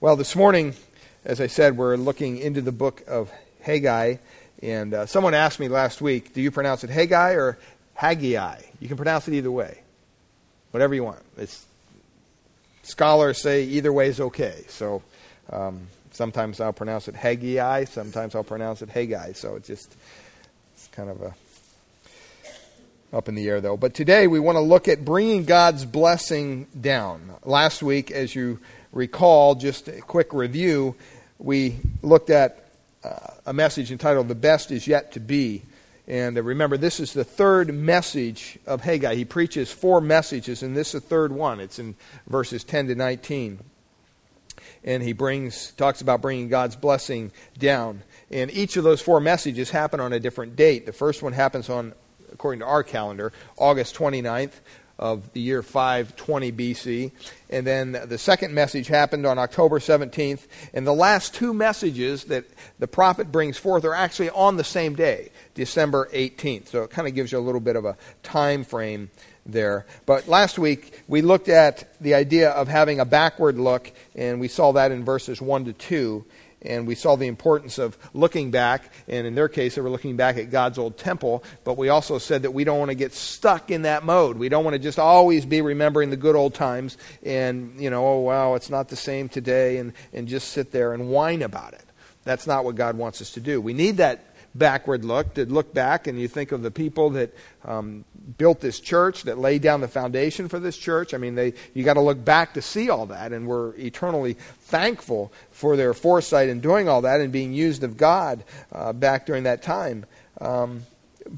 Well, this morning, as I said, we're looking into the book of Haggai. And uh, someone asked me last week, do you pronounce it Haggai or Haggai? You can pronounce it either way, whatever you want. It's, scholars say either way is okay. So um, sometimes I'll pronounce it Haggai, sometimes I'll pronounce it Haggai. So it's just it's kind of a up in the air, though. But today we want to look at bringing God's blessing down. Last week, as you recall, just a quick review, we looked at uh, a message entitled The Best Is Yet to Be. And uh, remember, this is the third message of Haggai. He preaches four messages, and this is the third one. It's in verses 10 to 19. And he brings, talks about bringing God's blessing down. And each of those four messages happen on a different date. The first one happens on, according to our calendar, August 29th of the year 520 BC. And then the second message happened on October 17th. And the last two messages that the prophet brings forth are actually on the same day, December 18th. So it kind of gives you a little bit of a time frame there. But last week we looked at the idea of having a backward look, and we saw that in verses 1 to 2 and we saw the importance of looking back, and in their case, they were looking back at God's old temple, but we also said that we don't want to get stuck in that mode. We don't want to just always be remembering the good old times and, you know, oh, wow, it's not the same today, and, and just sit there and whine about it. That's not what God wants us to do. We need that backward look, to look back and you think of the people that um, built this church, that laid down the foundation for this church. I mean, they, you got to look back to see all that, and we're eternally thankful for their foresight in doing all that and being used of God uh, back during that time. Um,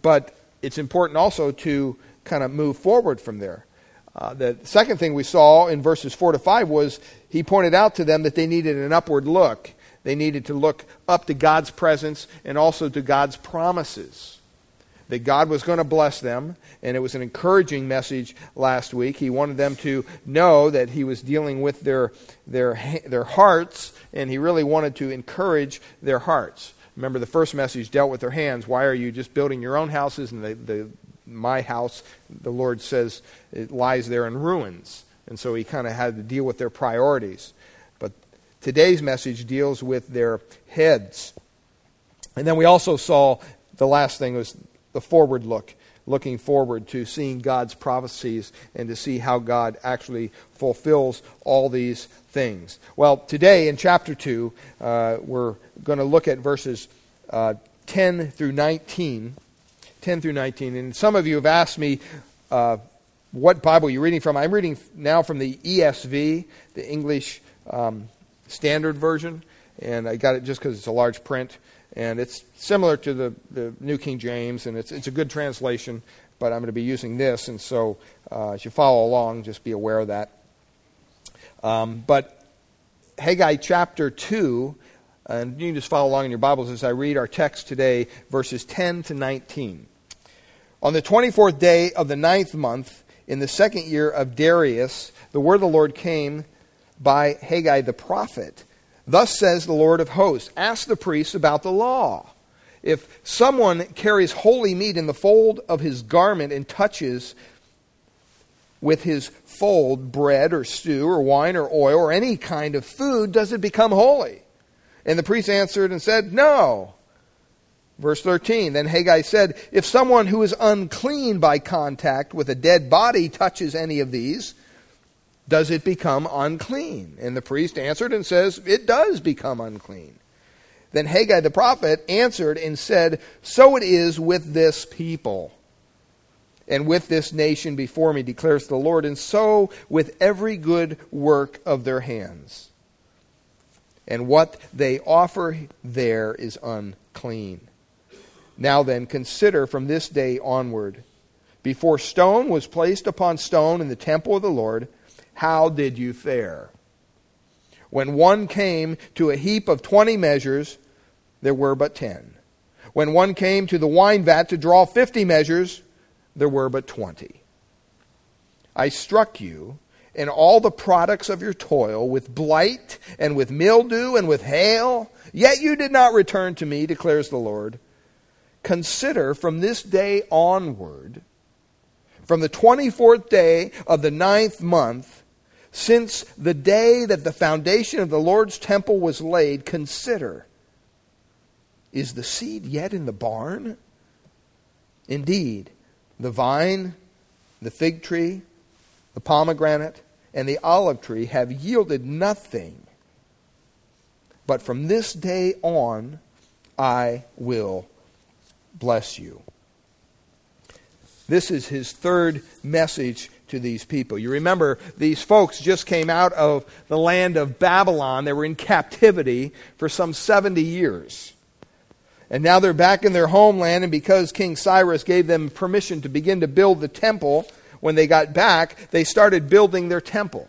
but it's important also to kind of move forward from there. Uh, the second thing we saw in verses 4 to 5 was he pointed out to them that they needed an upward look. They needed to look up to God's presence and also to God's promises. That God was going to bless them, and it was an encouraging message last week. He wanted them to know that He was dealing with their, their, their hearts, and He really wanted to encourage their hearts. Remember, the first message dealt with their hands. Why are you just building your own houses? And the, the, my house, the Lord says, it lies there in ruins. And so He kind of had to deal with their priorities. But today's message deals with their heads. And then we also saw the last thing was the forward look, looking forward to seeing God's prophecies and to see how God actually fulfills all these things. Well, today in chapter 2, uh, we're going to look at verses uh, 10 through 19. 10 through 19. And some of you have asked me, uh, what Bible are you reading from? I'm reading now from the ESV, the English um, Standard Version, and I got it just because it's a large print. And it's similar to the, the New King James, and it's, it's a good translation, but I'm going to be using this, and so uh, as you follow along, just be aware of that. Um, but Haggai chapter 2, and you can just follow along in your Bibles as I read our text today, verses 10 to 19. On the 24th day of the ninth month, in the second year of Darius, the word of the Lord came by Haggai the prophet. Thus says the Lord of hosts Ask the priests about the law. If someone carries holy meat in the fold of his garment and touches with his fold bread or stew or wine or oil or any kind of food, does it become holy? And the priest answered and said, No. Verse 13 Then Haggai said, If someone who is unclean by contact with a dead body touches any of these, does it become unclean? And the priest answered and says, It does become unclean. Then Haggai the prophet answered and said, So it is with this people and with this nation before me, declares the Lord, and so with every good work of their hands. And what they offer there is unclean. Now then, consider from this day onward, before stone was placed upon stone in the temple of the Lord, how did you fare? When one came to a heap of twenty measures, there were but ten. When one came to the wine vat to draw fifty measures, there were but twenty. I struck you and all the products of your toil with blight and with mildew and with hail, yet you did not return to me, declares the Lord. Consider from this day onward, from the 24th day of the ninth month, since the day that the foundation of the Lord's temple was laid, consider is the seed yet in the barn? Indeed, the vine, the fig tree, the pomegranate, and the olive tree have yielded nothing. But from this day on, I will bless you. This is his third message to these people. You remember, these folks just came out of the land of Babylon. They were in captivity for some 70 years. And now they're back in their homeland, and because King Cyrus gave them permission to begin to build the temple, when they got back, they started building their temple.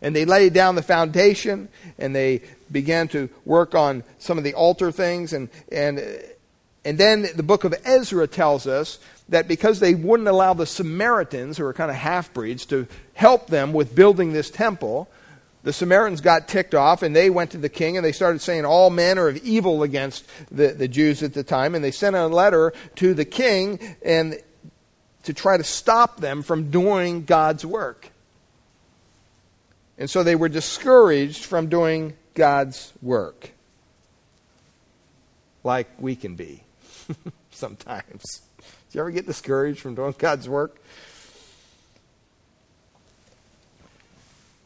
And they laid down the foundation, and they began to work on some of the altar things. And, and, and then the book of Ezra tells us that because they wouldn't allow the Samaritans, who were kind of half breeds, to help them with building this temple, the Samaritans got ticked off and they went to the king and they started saying all manner of evil against the, the Jews at the time. And they sent a letter to the king and to try to stop them from doing God's work. And so they were discouraged from doing God's work. Like we can be sometimes. You ever get discouraged from doing God's work?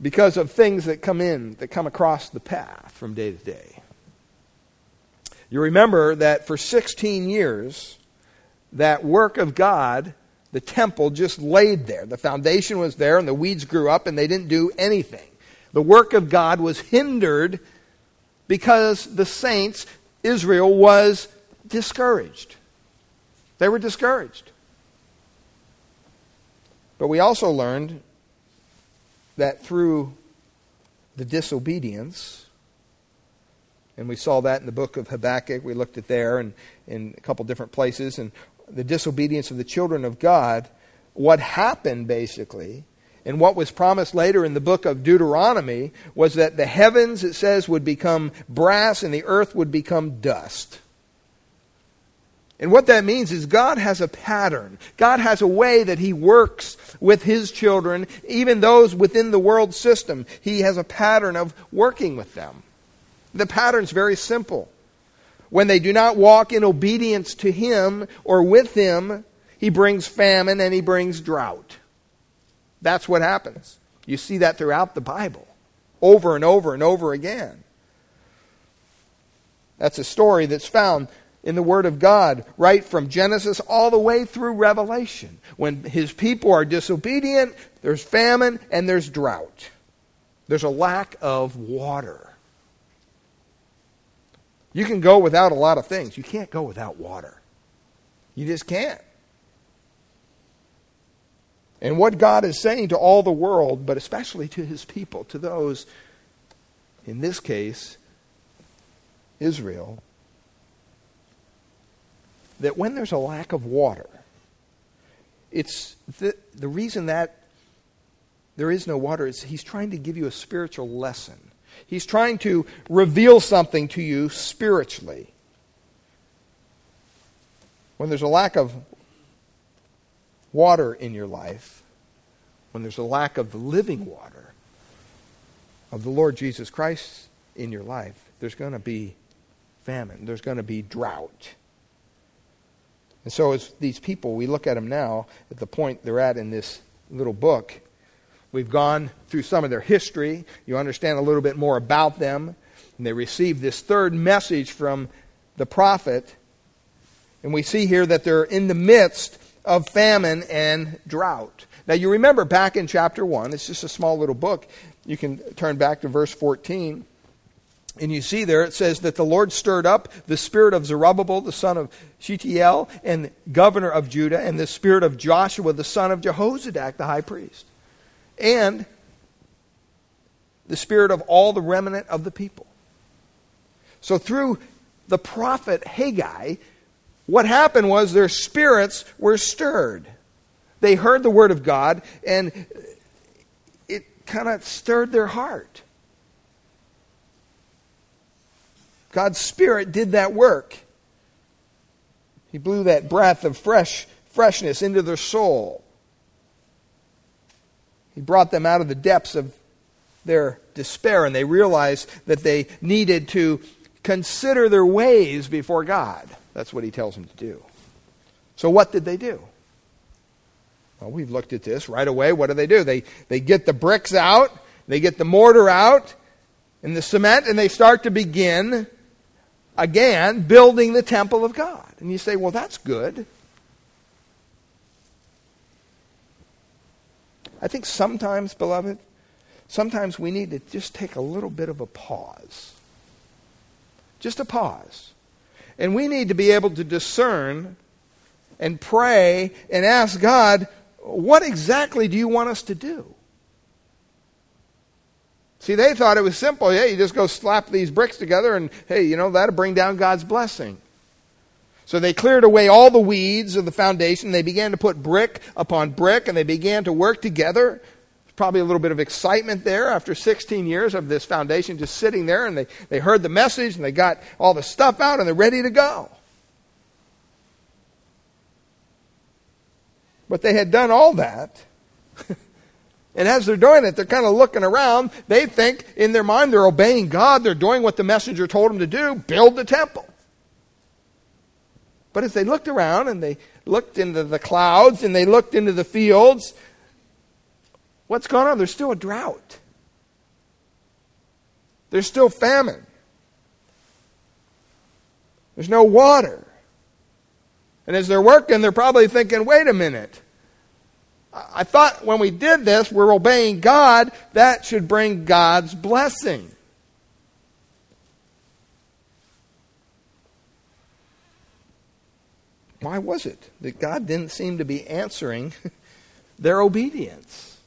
because of things that come in, that come across the path from day to day. You remember that for 16 years, that work of God, the temple, just laid there. The foundation was there, and the weeds grew up, and they didn't do anything. The work of God was hindered because the saints, Israel, was discouraged. They were discouraged. But we also learned that through the disobedience, and we saw that in the book of Habakkuk, we looked at there and in a couple different places, and the disobedience of the children of God, what happened basically, and what was promised later in the book of Deuteronomy, was that the heavens, it says, would become brass and the earth would become dust. And what that means is God has a pattern. God has a way that He works with His children, even those within the world system. He has a pattern of working with them. The pattern's very simple. When they do not walk in obedience to Him or with Him, He brings famine and He brings drought. That's what happens. You see that throughout the Bible, over and over and over again. That's a story that's found in the Word of God, right from Genesis all the way through Revelation. When His people are disobedient, there's famine and there's drought. There's a lack of water. You can go without a lot of things. You can't go without water. You just can't. And what God is saying to all the world, but especially to His people, to those, in this case, Israel, that when there's a lack of water, it's the, the reason that there is no water is he's trying to give you a spiritual lesson. He's trying to reveal something to you spiritually. When there's a lack of water in your life, when there's a lack of the living water of the Lord Jesus Christ in your life, there's going to be famine, there's going to be drought. And so, as these people, we look at them now at the point they're at in this little book. We've gone through some of their history. You understand a little bit more about them. And they receive this third message from the prophet. And we see here that they're in the midst of famine and drought. Now, you remember back in chapter 1, it's just a small little book. You can turn back to verse 14. And you see there, it says that the Lord stirred up the spirit of Zerubbabel, the son of Shealtiel, and governor of Judah, and the spirit of Joshua, the son of Jehozadak, the high priest, and the spirit of all the remnant of the people. So through the prophet Haggai, what happened was their spirits were stirred. They heard the word of God, and it kind of stirred their heart. God's Spirit did that work. He blew that breath of fresh freshness into their soul. He brought them out of the depths of their despair and they realized that they needed to consider their ways before God. That's what he tells them to do. So, what did they do? Well, we've looked at this right away. What do they do? They, they get the bricks out, they get the mortar out, and the cement, and they start to begin again building the temple of God. And you say, well, that's good. I think sometimes, beloved, sometimes we need to just take a little bit of a pause. Just a pause. And we need to be able to discern and pray and ask God, what exactly do you want us to do? See, they thought it was simple. Yeah, you just go slap these bricks together and, hey, you know, that'll bring down God's blessing. So they cleared away all the weeds of the foundation. They began to put brick upon brick and they began to work together. Probably a little bit of excitement there after 16 years of this foundation just sitting there and they, they heard the message and they got all the stuff out and they're ready to go. But they had done all that. And as they're doing it, they're kind of looking around. They think in their mind they're obeying God, they're doing what the messenger told them to do build the temple. But as they looked around and they looked into the clouds and they looked into the fields, what's going on? There's still a drought, there's still famine, there's no water. And as they're working, they're probably thinking, wait a minute. I thought when we did this, we're obeying God. That should bring God's blessing. Why was it that God didn't seem to be answering their obedience?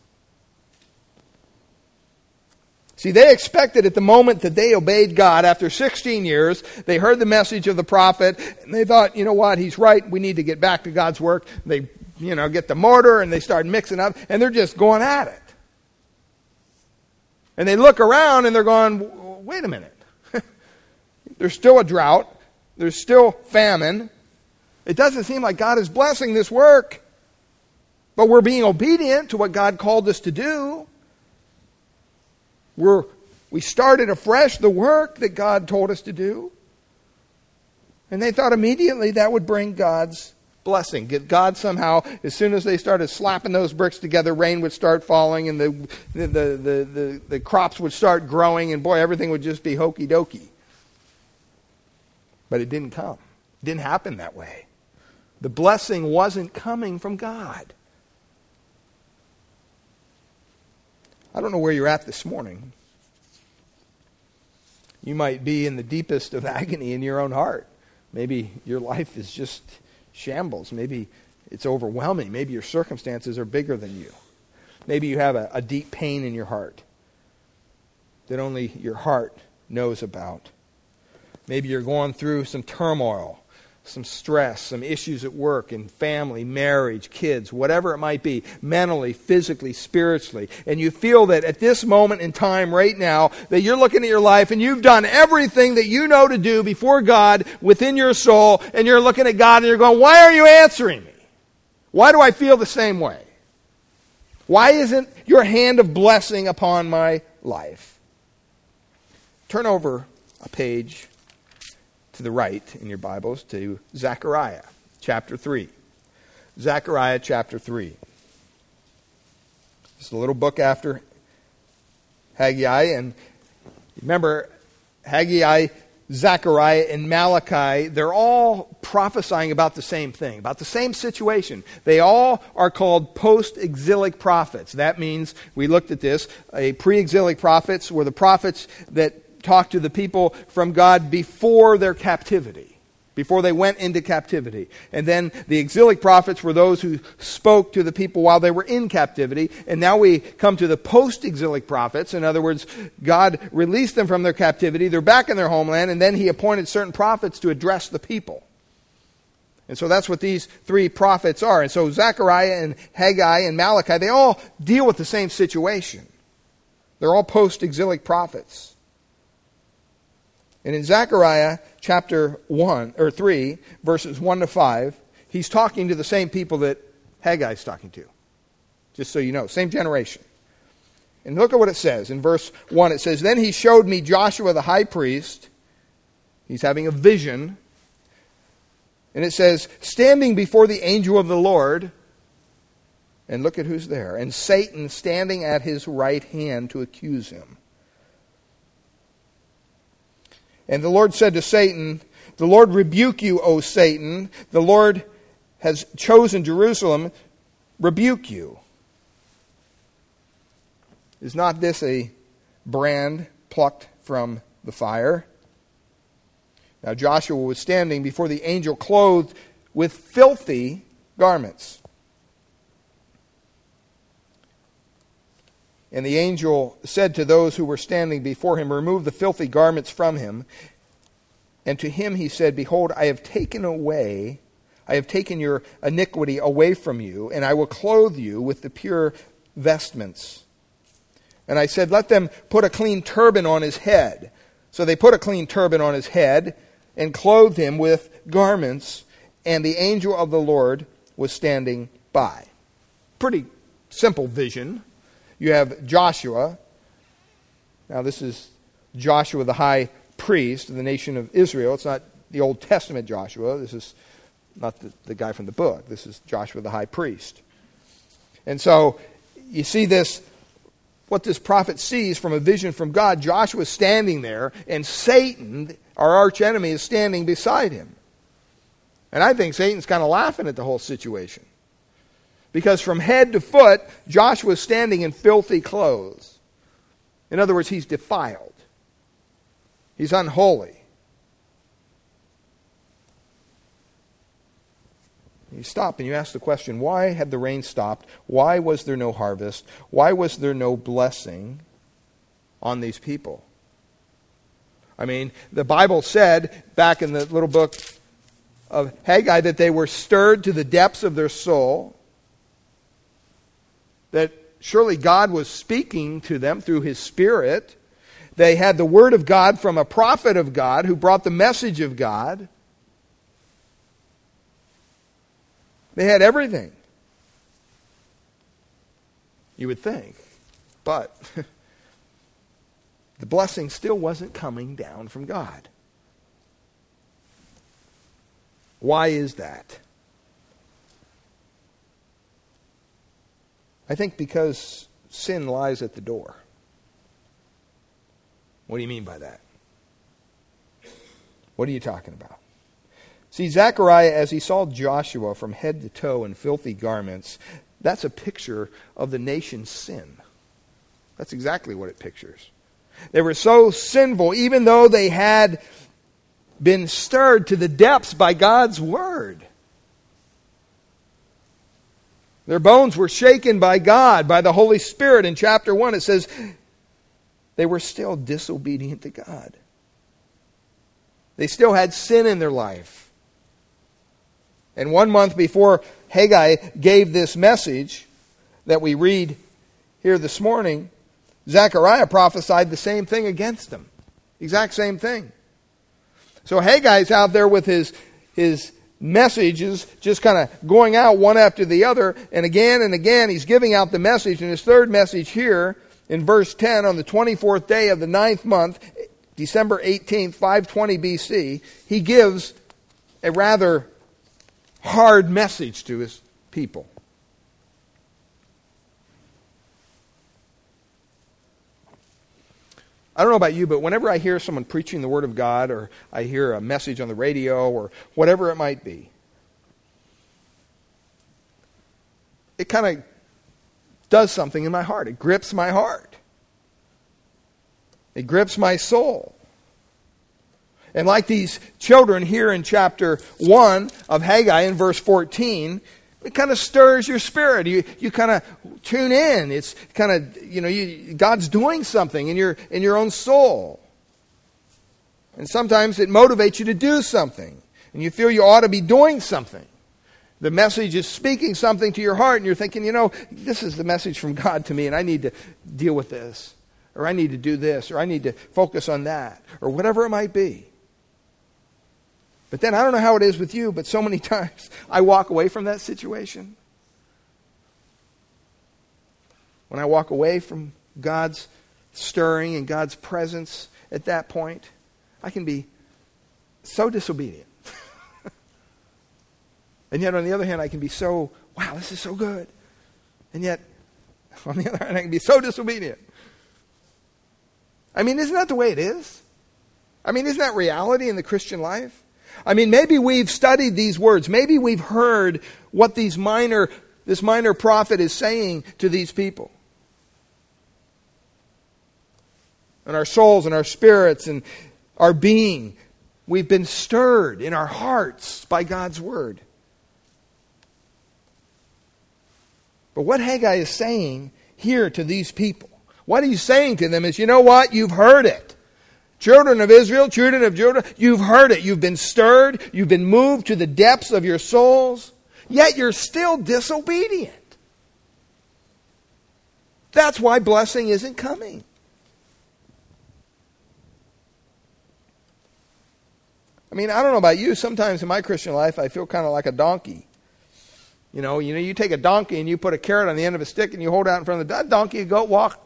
See, they expected at the moment that they obeyed God after 16 years, they heard the message of the prophet, and they thought, you know what, he's right, we need to get back to God's work. They you know, get the mortar and they start mixing up and they're just going at it. And they look around and they're going, wait a minute. There's still a drought. There's still famine. It doesn't seem like God is blessing this work. But we're being obedient to what God called us to do. We're, we started afresh the work that God told us to do. And they thought immediately that would bring God's blessing. God somehow, as soon as they started slapping those bricks together, rain would start falling and the, the, the, the, the, crops would start growing, and boy, everything would just be hokey dokey. But it didn't come. It didn't happen that way. The blessing wasn't coming from God. I don't know where you're at this morning. You might be in the deepest of agony in your own heart. Maybe your life is just shambles. Maybe it's overwhelming. Maybe your circumstances are bigger than you. Maybe you have a, a deep pain in your heart that only your heart knows about. Maybe you're going through some turmoil some stress, some issues at work and family, marriage, kids, whatever it might be, mentally, physically, spiritually, and you feel that at this moment in time right now that you're looking at your life and you've done everything that you know to do before God within your soul and you're looking at God and you're going, "Why are you answering me? Why do I feel the same way? Why isn't your hand of blessing upon my life?" Turn over a page to the right in your Bibles to Zechariah chapter 3. Zechariah chapter 3. It's a little book after Haggai. And remember, Haggai, Zechariah, and Malachi, they're all prophesying about the same thing, about the same situation. They all are called post exilic prophets. That means, we looked at this, a pre exilic prophets were the prophets that talk to the people from God before their captivity, before they went into captivity. And then the exilic prophets were those who spoke to the people while they were in captivity. And now we come to the post exilic prophets. In other words, God released them from their captivity. They're back in their homeland, and then he appointed certain prophets to address the people. And so that's what these three prophets are. And so Zechariah and Haggai and Malachi, they all deal with the same situation. They're all post exilic prophets. And in Zechariah chapter 1 or 3 verses 1 to 5, he's talking to the same people that Haggai's talking to. Just so you know, same generation. And look at what it says. In verse 1, it says, Then he showed me Joshua the high priest. He's having a vision. And it says, Standing before the angel of the Lord. And look at who's there. And Satan standing at his right hand to accuse him. And the Lord said to Satan, The Lord rebuke you, O Satan. The Lord has chosen Jerusalem. Rebuke you. Is not this a brand plucked from the fire? Now Joshua was standing before the angel clothed with filthy garments. And the angel said to those who were standing before him, Remove the filthy garments from him. And to him he said, Behold, I have taken away, I have taken your iniquity away from you, and I will clothe you with the pure vestments. And I said, Let them put a clean turban on his head. So they put a clean turban on his head and clothed him with garments, and the angel of the Lord was standing by. Pretty simple vision. You have Joshua. Now, this is Joshua the high priest of the nation of Israel. It's not the Old Testament Joshua. This is not the, the guy from the book. This is Joshua the high priest. And so you see this what this prophet sees from a vision from God. Joshua standing there, and Satan, our archenemy, is standing beside him. And I think Satan's kind of laughing at the whole situation. Because from head to foot, Joshua is standing in filthy clothes. In other words, he's defiled, he's unholy. You stop and you ask the question why had the rain stopped? Why was there no harvest? Why was there no blessing on these people? I mean, the Bible said back in the little book of Haggai that they were stirred to the depths of their soul, that surely God was speaking to them through His Spirit. They had the Word of God from a prophet of God who brought the message of God. They had everything. You would think. But the blessing still wasn't coming down from God. Why is that? I think because sin lies at the door. What do you mean by that? What are you talking about? See, Zechariah, as he saw Joshua from head to toe in filthy garments, that's a picture of the nation's sin. That's exactly what it pictures. They were so sinful, even though they had been stirred to the depths by God's word. Their bones were shaken by God, by the Holy Spirit. In chapter 1, it says they were still disobedient to God. They still had sin in their life. And one month before Haggai gave this message that we read here this morning, Zechariah prophesied the same thing against them. Exact same thing. So Haggai's out there with his, his messages just kind of going out one after the other, and again and again he's giving out the message. And his third message here in verse 10 on the 24th day of the ninth month, December 18th, 520 BC, he gives a rather hard message to his people. I don't know about you, but whenever I hear someone preaching the Word of God, or I hear a message on the radio, or whatever it might be, it kind of does something in my heart. It grips my heart, it grips my soul. And like these children here in chapter 1 of Haggai in verse 14, it kind of stirs your spirit. You, you kind of tune in. It's kind of, you know, you, God's doing something in your, in your own soul. And sometimes it motivates you to do something. And you feel you ought to be doing something. The message is speaking something to your heart, and you're thinking, you know, this is the message from God to me, and I need to deal with this. Or I need to do this, or I need to focus on that, or whatever it might be. But then I don't know how it is with you, but so many times I walk away from that situation. When I walk away from God's stirring and God's presence at that point, I can be so disobedient. and yet, on the other hand, I can be so, wow, this is so good. And yet, on the other hand, I can be so disobedient. I mean, isn't that the way it is? I mean, isn't that reality in the Christian life? I mean, maybe we've studied these words. Maybe we've heard what these minor, this minor prophet is saying to these people. And our souls and our spirits and our being, we've been stirred in our hearts by God's word. But what Haggai is saying here to these people, what he's saying to them is, you know what? You've heard it. Children of Israel, children of Judah, you've heard it. You've been stirred. You've been moved to the depths of your souls. Yet you're still disobedient. That's why blessing isn't coming. I mean, I don't know about you. Sometimes in my Christian life, I feel kind of like a donkey. You know, you know, you take a donkey and you put a carrot on the end of a stick and you hold it out in front of the donkey, you go walk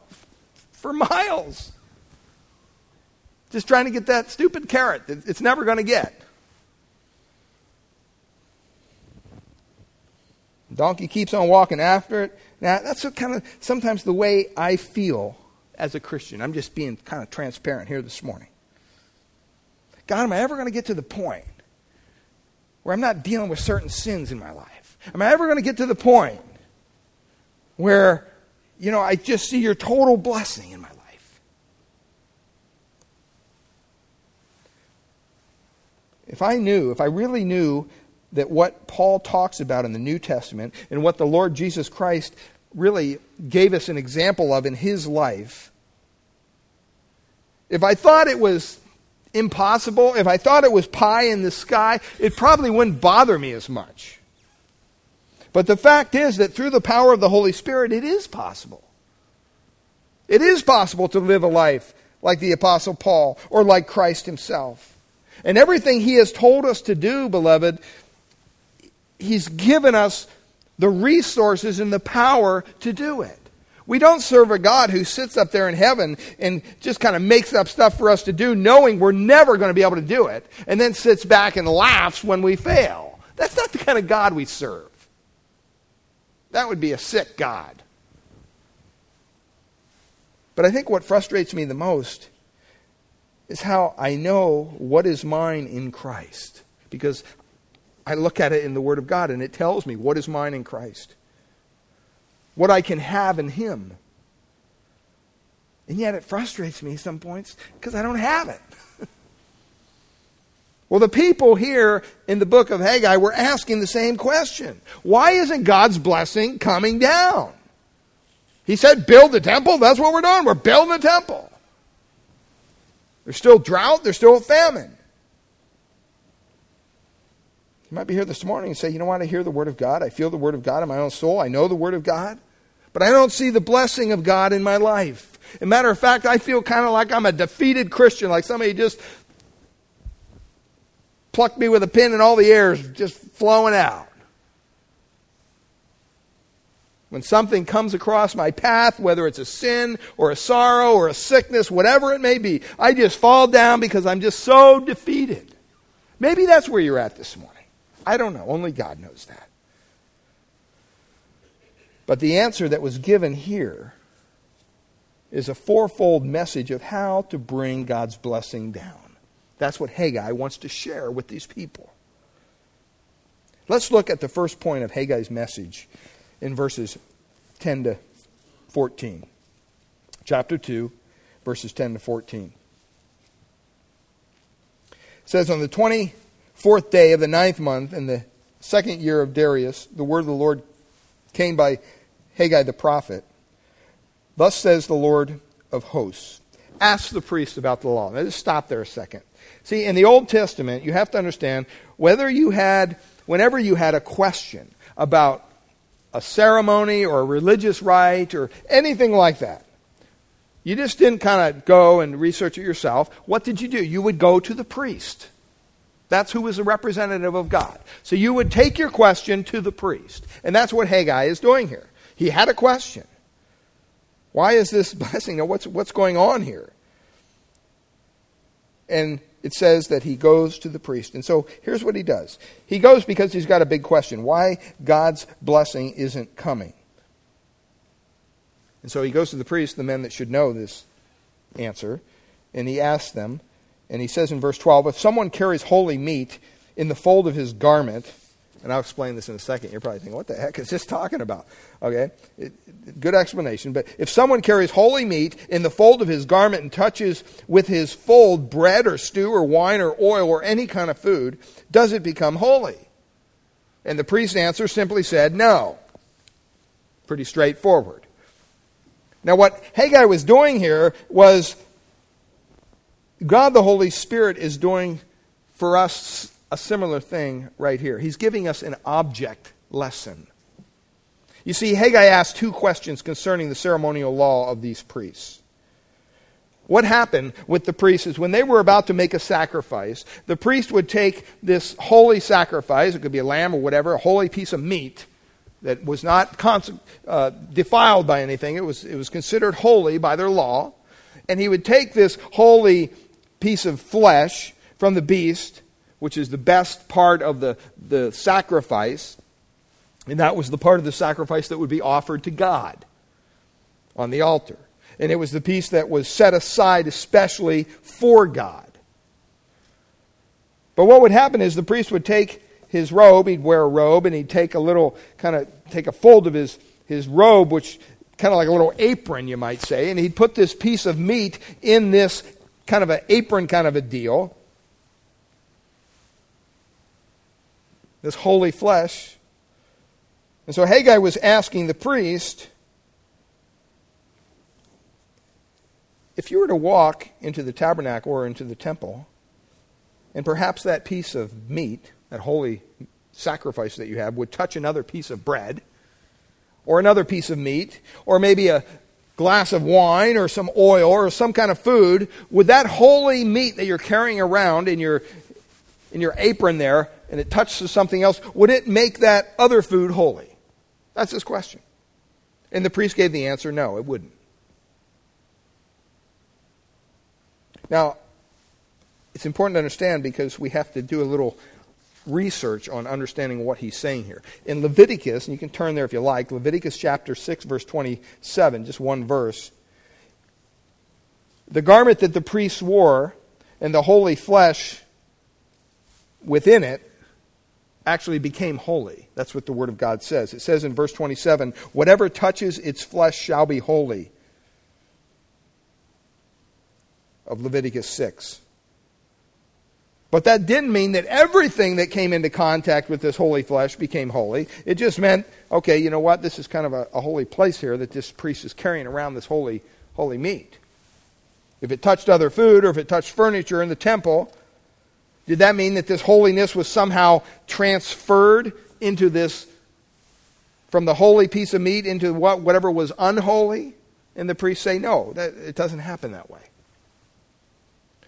for miles. Just trying to get that stupid carrot that it's never going to get. Donkey keeps on walking after it. Now, that's kind of sometimes the way I feel as a Christian. I'm just being kind of transparent here this morning. God, am I ever going to get to the point where I'm not dealing with certain sins in my life? Am I ever going to get to the point where, you know, I just see your total blessing in my life? If I knew, if I really knew that what Paul talks about in the New Testament and what the Lord Jesus Christ really gave us an example of in his life, if I thought it was impossible, if I thought it was pie in the sky, it probably wouldn't bother me as much. But the fact is that through the power of the Holy Spirit, it is possible. It is possible to live a life like the Apostle Paul or like Christ himself. And everything He has told us to do, beloved, He's given us the resources and the power to do it. We don't serve a God who sits up there in heaven and just kind of makes up stuff for us to do, knowing we're never going to be able to do it, and then sits back and laughs when we fail. That's not the kind of God we serve. That would be a sick God. But I think what frustrates me the most is how I know what is mine in Christ. Because I look at it in the Word of God and it tells me what is mine in Christ. What I can have in Him. And yet it frustrates me some points because I don't have it. well, the people here in the book of Haggai were asking the same question Why isn't God's blessing coming down? He said, Build the temple. That's what we're doing. We're building the temple. There's still drought, there's still famine. You might be here this morning and say, you know what, I hear the Word of God. I feel the Word of God in my own soul. I know the Word of God. But I don't see the blessing of God in my life. As a matter of fact, I feel kind of like I'm a defeated Christian, like somebody just plucked me with a pin and all the air is just flowing out. When something comes across my path, whether it's a sin or a sorrow or a sickness, whatever it may be, I just fall down because I'm just so defeated. Maybe that's where you're at this morning. I don't know. Only God knows that. But the answer that was given here is a fourfold message of how to bring God's blessing down. That's what Haggai wants to share with these people. Let's look at the first point of Haggai's message in verses 10 to 14. Chapter 2, verses 10 to 14. It says, On the 24th day of the ninth month, in the second year of Darius, the word of the Lord came by Haggai the prophet. Thus says the Lord of hosts. Ask the priest about the law. Now, just stop there a second. See, in the Old Testament, you have to understand whether you had, whenever you had a question about a ceremony or a religious rite or anything like that. You just didn't kind of go and research it yourself. What did you do? You would go to the priest. That's who was a representative of God. So you would take your question to the priest. And that's what Haggai is doing here. He had a question. Why is this blessing? What's, what's going on here? And it says that he goes to the priest. And so here's what he does he goes because he's got a big question why God's blessing isn't coming. And so he goes to the priest, the men that should know this answer, and he asks them, and he says in verse 12 If someone carries holy meat in the fold of his garment, and I'll explain this in a second. You're probably thinking, what the heck is this talking about? Okay, it, good explanation. But if someone carries holy meat in the fold of his garment and touches with his fold bread or stew or wine or oil or any kind of food, does it become holy? And the priest's answer simply said, no. Pretty straightforward. Now, what Haggai was doing here was God the Holy Spirit is doing for us a similar thing right here. He's giving us an object lesson. You see, Haggai asked two questions concerning the ceremonial law of these priests. What happened with the priests is when they were about to make a sacrifice, the priest would take this holy sacrifice, it could be a lamb or whatever, a holy piece of meat that was not uh, defiled by anything, it was, it was considered holy by their law, and he would take this holy piece of flesh from the beast which is the best part of the, the sacrifice. And that was the part of the sacrifice that would be offered to God on the altar. And it was the piece that was set aside especially for God. But what would happen is the priest would take his robe, he'd wear a robe, and he'd take a little, kind of take a fold of his, his robe, which kind of like a little apron, you might say, and he'd put this piece of meat in this kind of an apron kind of a deal. This holy flesh. And so Haggai was asking the priest if you were to walk into the tabernacle or into the temple, and perhaps that piece of meat, that holy sacrifice that you have, would touch another piece of bread, or another piece of meat, or maybe a glass of wine, or some oil, or some kind of food, would that holy meat that you're carrying around in your, in your apron there, and it touches something else, would it make that other food holy? That's his question. And the priest gave the answer no, it wouldn't. Now, it's important to understand because we have to do a little research on understanding what he's saying here. In Leviticus, and you can turn there if you like, Leviticus chapter 6, verse 27, just one verse. The garment that the priests wore and the holy flesh within it actually became holy. That's what the Word of God says. It says in verse 27 whatever touches its flesh shall be holy. Of Leviticus 6. But that didn't mean that everything that came into contact with this holy flesh became holy. It just meant, okay, you know what? This is kind of a, a holy place here that this priest is carrying around this holy, holy meat. If it touched other food or if it touched furniture in the temple, did that mean that this holiness was somehow transferred into this, from the holy piece of meat into what, whatever was unholy? And the priests say, no, that, it doesn't happen that way.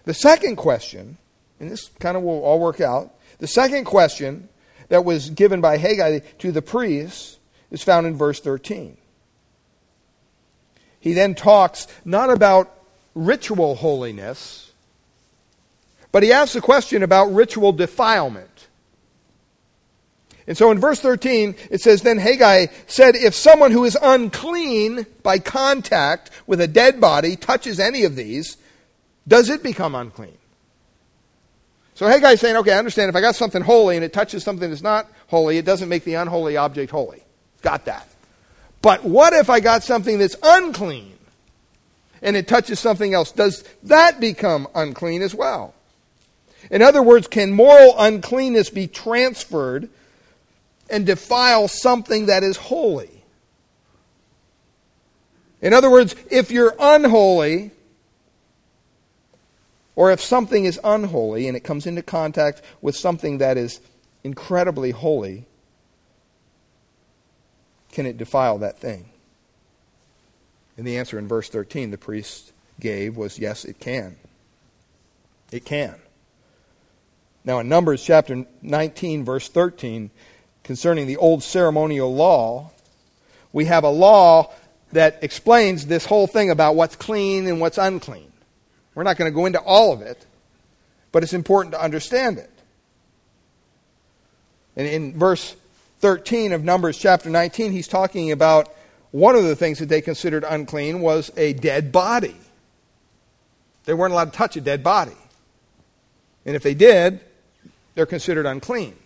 The second question, and this kind of will all work out, the second question that was given by Haggai to the priests is found in verse 13. He then talks not about ritual holiness but he asks a question about ritual defilement. And so in verse 13, it says, Then Haggai said, If someone who is unclean by contact with a dead body touches any of these, does it become unclean? So Haggai is saying, okay, I understand if I got something holy and it touches something that's not holy, it doesn't make the unholy object holy. Got that. But what if I got something that's unclean and it touches something else? Does that become unclean as well? In other words, can moral uncleanness be transferred and defile something that is holy? In other words, if you're unholy, or if something is unholy and it comes into contact with something that is incredibly holy, can it defile that thing? And the answer in verse 13 the priest gave was yes, it can. It can. Now, in Numbers chapter 19, verse 13, concerning the old ceremonial law, we have a law that explains this whole thing about what's clean and what's unclean. We're not going to go into all of it, but it's important to understand it. And in verse 13 of Numbers chapter 19, he's talking about one of the things that they considered unclean was a dead body. They weren't allowed to touch a dead body. And if they did, they're considered unclean.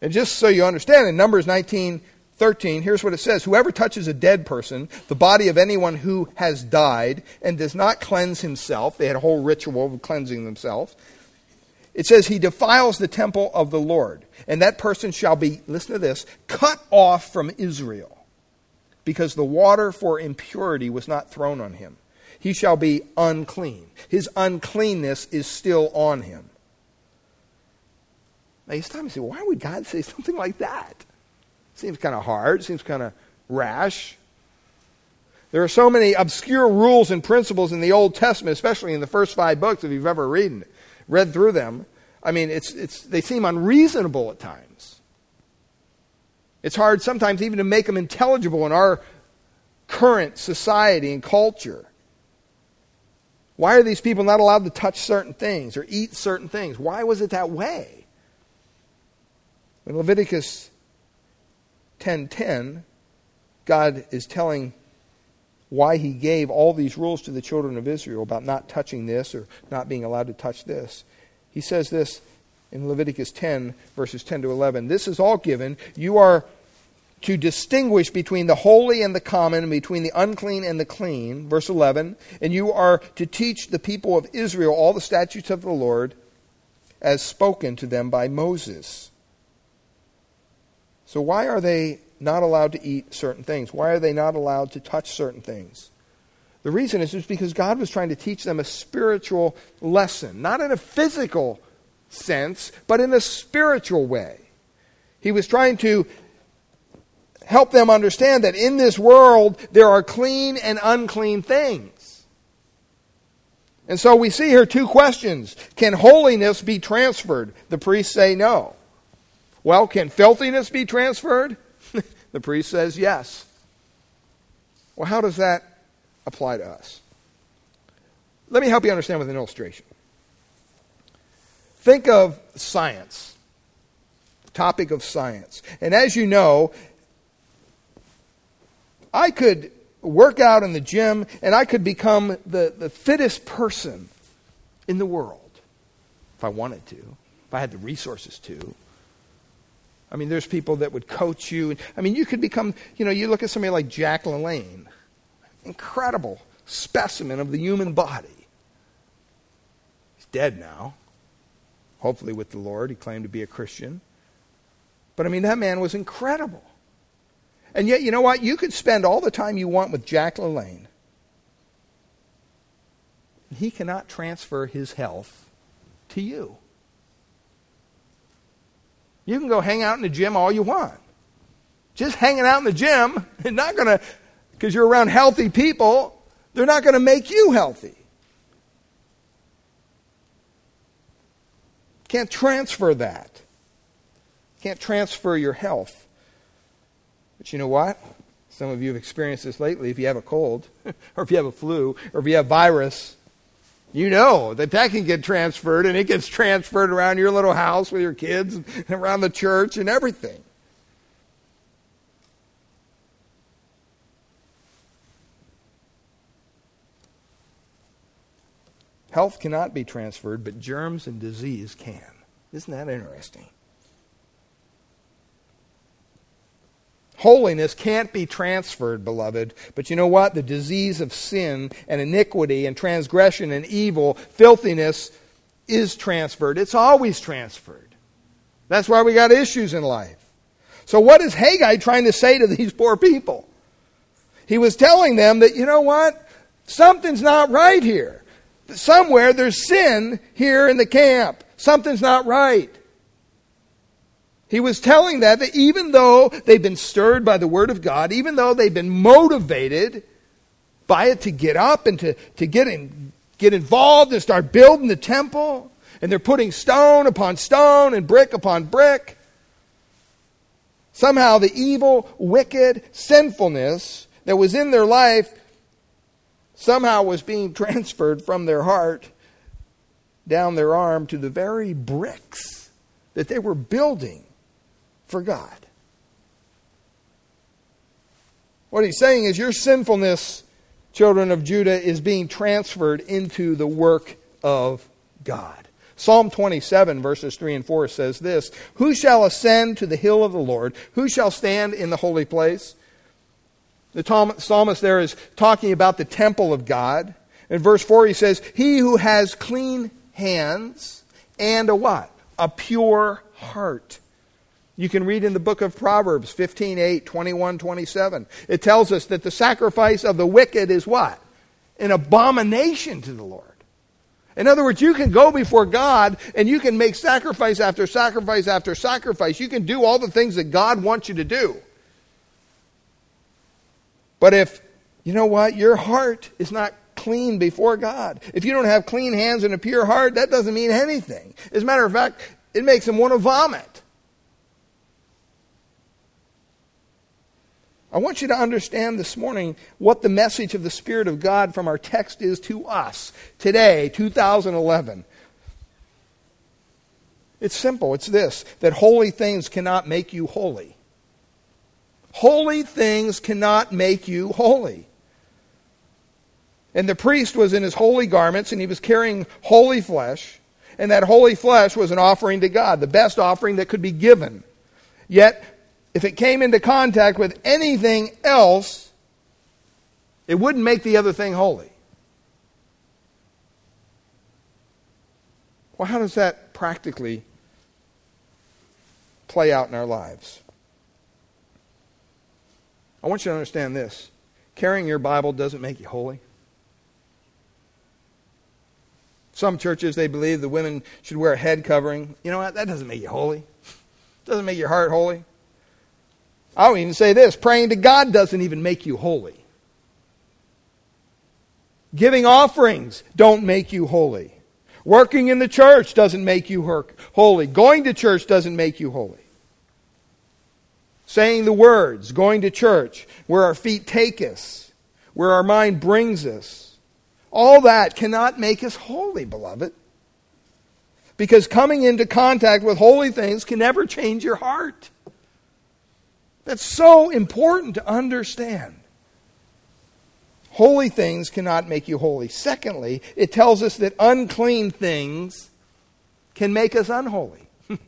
And just so you understand, in Numbers 19 13, here's what it says Whoever touches a dead person, the body of anyone who has died, and does not cleanse himself, they had a whole ritual of cleansing themselves. It says, He defiles the temple of the Lord, and that person shall be, listen to this, cut off from Israel, because the water for impurity was not thrown on him. He shall be unclean. His uncleanness is still on him. Now you stop and say, why would God say something like that? Seems kind of hard, seems kind of rash. There are so many obscure rules and principles in the Old Testament, especially in the first five books, if you've ever read, read through them. I mean, it's, it's, they seem unreasonable at times. It's hard sometimes even to make them intelligible in our current society and culture. Why are these people not allowed to touch certain things or eat certain things? Why was it that way? In Leviticus 10:10, God is telling why he gave all these rules to the children of Israel about not touching this or not being allowed to touch this. He says this in Leviticus 10 verses 10 to 11. This is all given. You are to distinguish between the holy and the common, and between the unclean and the clean. Verse 11. And you are to teach the people of Israel all the statutes of the Lord as spoken to them by Moses. So, why are they not allowed to eat certain things? Why are they not allowed to touch certain things? The reason is just because God was trying to teach them a spiritual lesson, not in a physical sense, but in a spiritual way. He was trying to help them understand that in this world there are clean and unclean things. And so we see here two questions. Can holiness be transferred? The priests say no. Well, can filthiness be transferred? the priest says yes. Well, how does that apply to us? Let me help you understand with an illustration. Think of science, topic of science. And as you know, I could work out in the gym and I could become the, the fittest person in the world if I wanted to, if I had the resources to. I mean, there's people that would coach you. I mean, you could become, you know, you look at somebody like Jack LaLanne, incredible specimen of the human body. He's dead now, hopefully with the Lord. He claimed to be a Christian. But I mean, that man was incredible. And yet, you know what? You could spend all the time you want with Jack LaLanne. He cannot transfer his health to you. You can go hang out in the gym all you want. Just hanging out in the gym is not going to, because you're around healthy people, they're not going to make you healthy. Can't transfer that. Can't transfer your health. But you know what? Some of you have experienced this lately. If you have a cold, or if you have a flu, or if you have virus, you know that that can get transferred, and it gets transferred around your little house with your kids, and around the church, and everything. Health cannot be transferred, but germs and disease can. Isn't that interesting? Holiness can't be transferred, beloved. But you know what? The disease of sin and iniquity and transgression and evil, filthiness, is transferred. It's always transferred. That's why we got issues in life. So, what is Haggai trying to say to these poor people? He was telling them that, you know what? Something's not right here. Somewhere there's sin here in the camp. Something's not right. He was telling that, that even though they've been stirred by the Word of God, even though they've been motivated by it to get up and to, to get, in, get involved and start building the temple, and they're putting stone upon stone and brick upon brick, somehow the evil, wicked sinfulness that was in their life somehow was being transferred from their heart down their arm to the very bricks that they were building for God. What he's saying is your sinfulness, children of Judah, is being transferred into the work of God. Psalm 27, verses 3 and 4 says this Who shall ascend to the hill of the Lord? Who shall stand in the holy place? The psalmist there is talking about the temple of God. In verse 4, he says, He who has clean hands and a what? A pure heart. You can read in the book of Proverbs 15, 8, 21, 27. It tells us that the sacrifice of the wicked is what? An abomination to the Lord. In other words, you can go before God and you can make sacrifice after sacrifice after sacrifice. You can do all the things that God wants you to do. But if, you know what, your heart is not clean before God, if you don't have clean hands and a pure heart, that doesn't mean anything. As a matter of fact, it makes him want to vomit. I want you to understand this morning what the message of the Spirit of God from our text is to us today, 2011. It's simple. It's this that holy things cannot make you holy. Holy things cannot make you holy. And the priest was in his holy garments and he was carrying holy flesh. And that holy flesh was an offering to God, the best offering that could be given. Yet if it came into contact with anything else, it wouldn't make the other thing holy. Well, how does that practically play out in our lives? I want you to understand this carrying your Bible doesn't make you holy. Some churches, they believe the women should wear a head covering. You know what? That doesn't make you holy. It doesn't make your heart holy. I'll even say this praying to God doesn't even make you holy. Giving offerings don't make you holy. Working in the church doesn't make you holy. Going to church doesn't make you holy. Saying the words, going to church, where our feet take us, where our mind brings us, all that cannot make us holy, beloved. Because coming into contact with holy things can never change your heart. That's so important to understand. Holy things cannot make you holy. Secondly, it tells us that unclean things can make us unholy.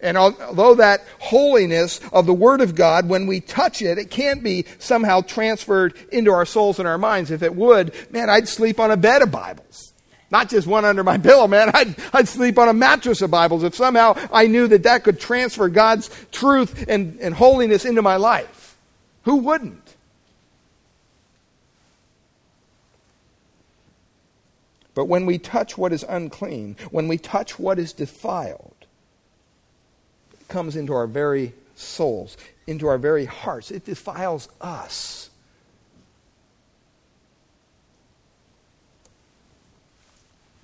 and although that holiness of the Word of God, when we touch it, it can't be somehow transferred into our souls and our minds. If it would, man, I'd sleep on a bed of Bibles. Not just one under my pillow, man. I'd, I'd sleep on a mattress of Bibles if somehow I knew that that could transfer God's truth and, and holiness into my life. Who wouldn't? But when we touch what is unclean, when we touch what is defiled, it comes into our very souls, into our very hearts. It defiles us.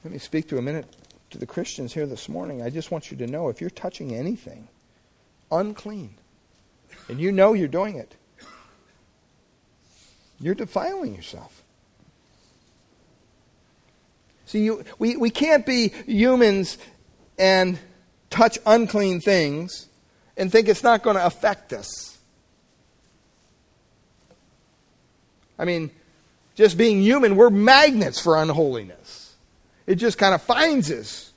Let me speak to a minute to the Christians here this morning. I just want you to know if you're touching anything unclean, and you know you're doing it, you're defiling yourself. See, you, we, we can't be humans and touch unclean things and think it's not going to affect us. I mean, just being human, we're magnets for unholiness. It just kind of finds us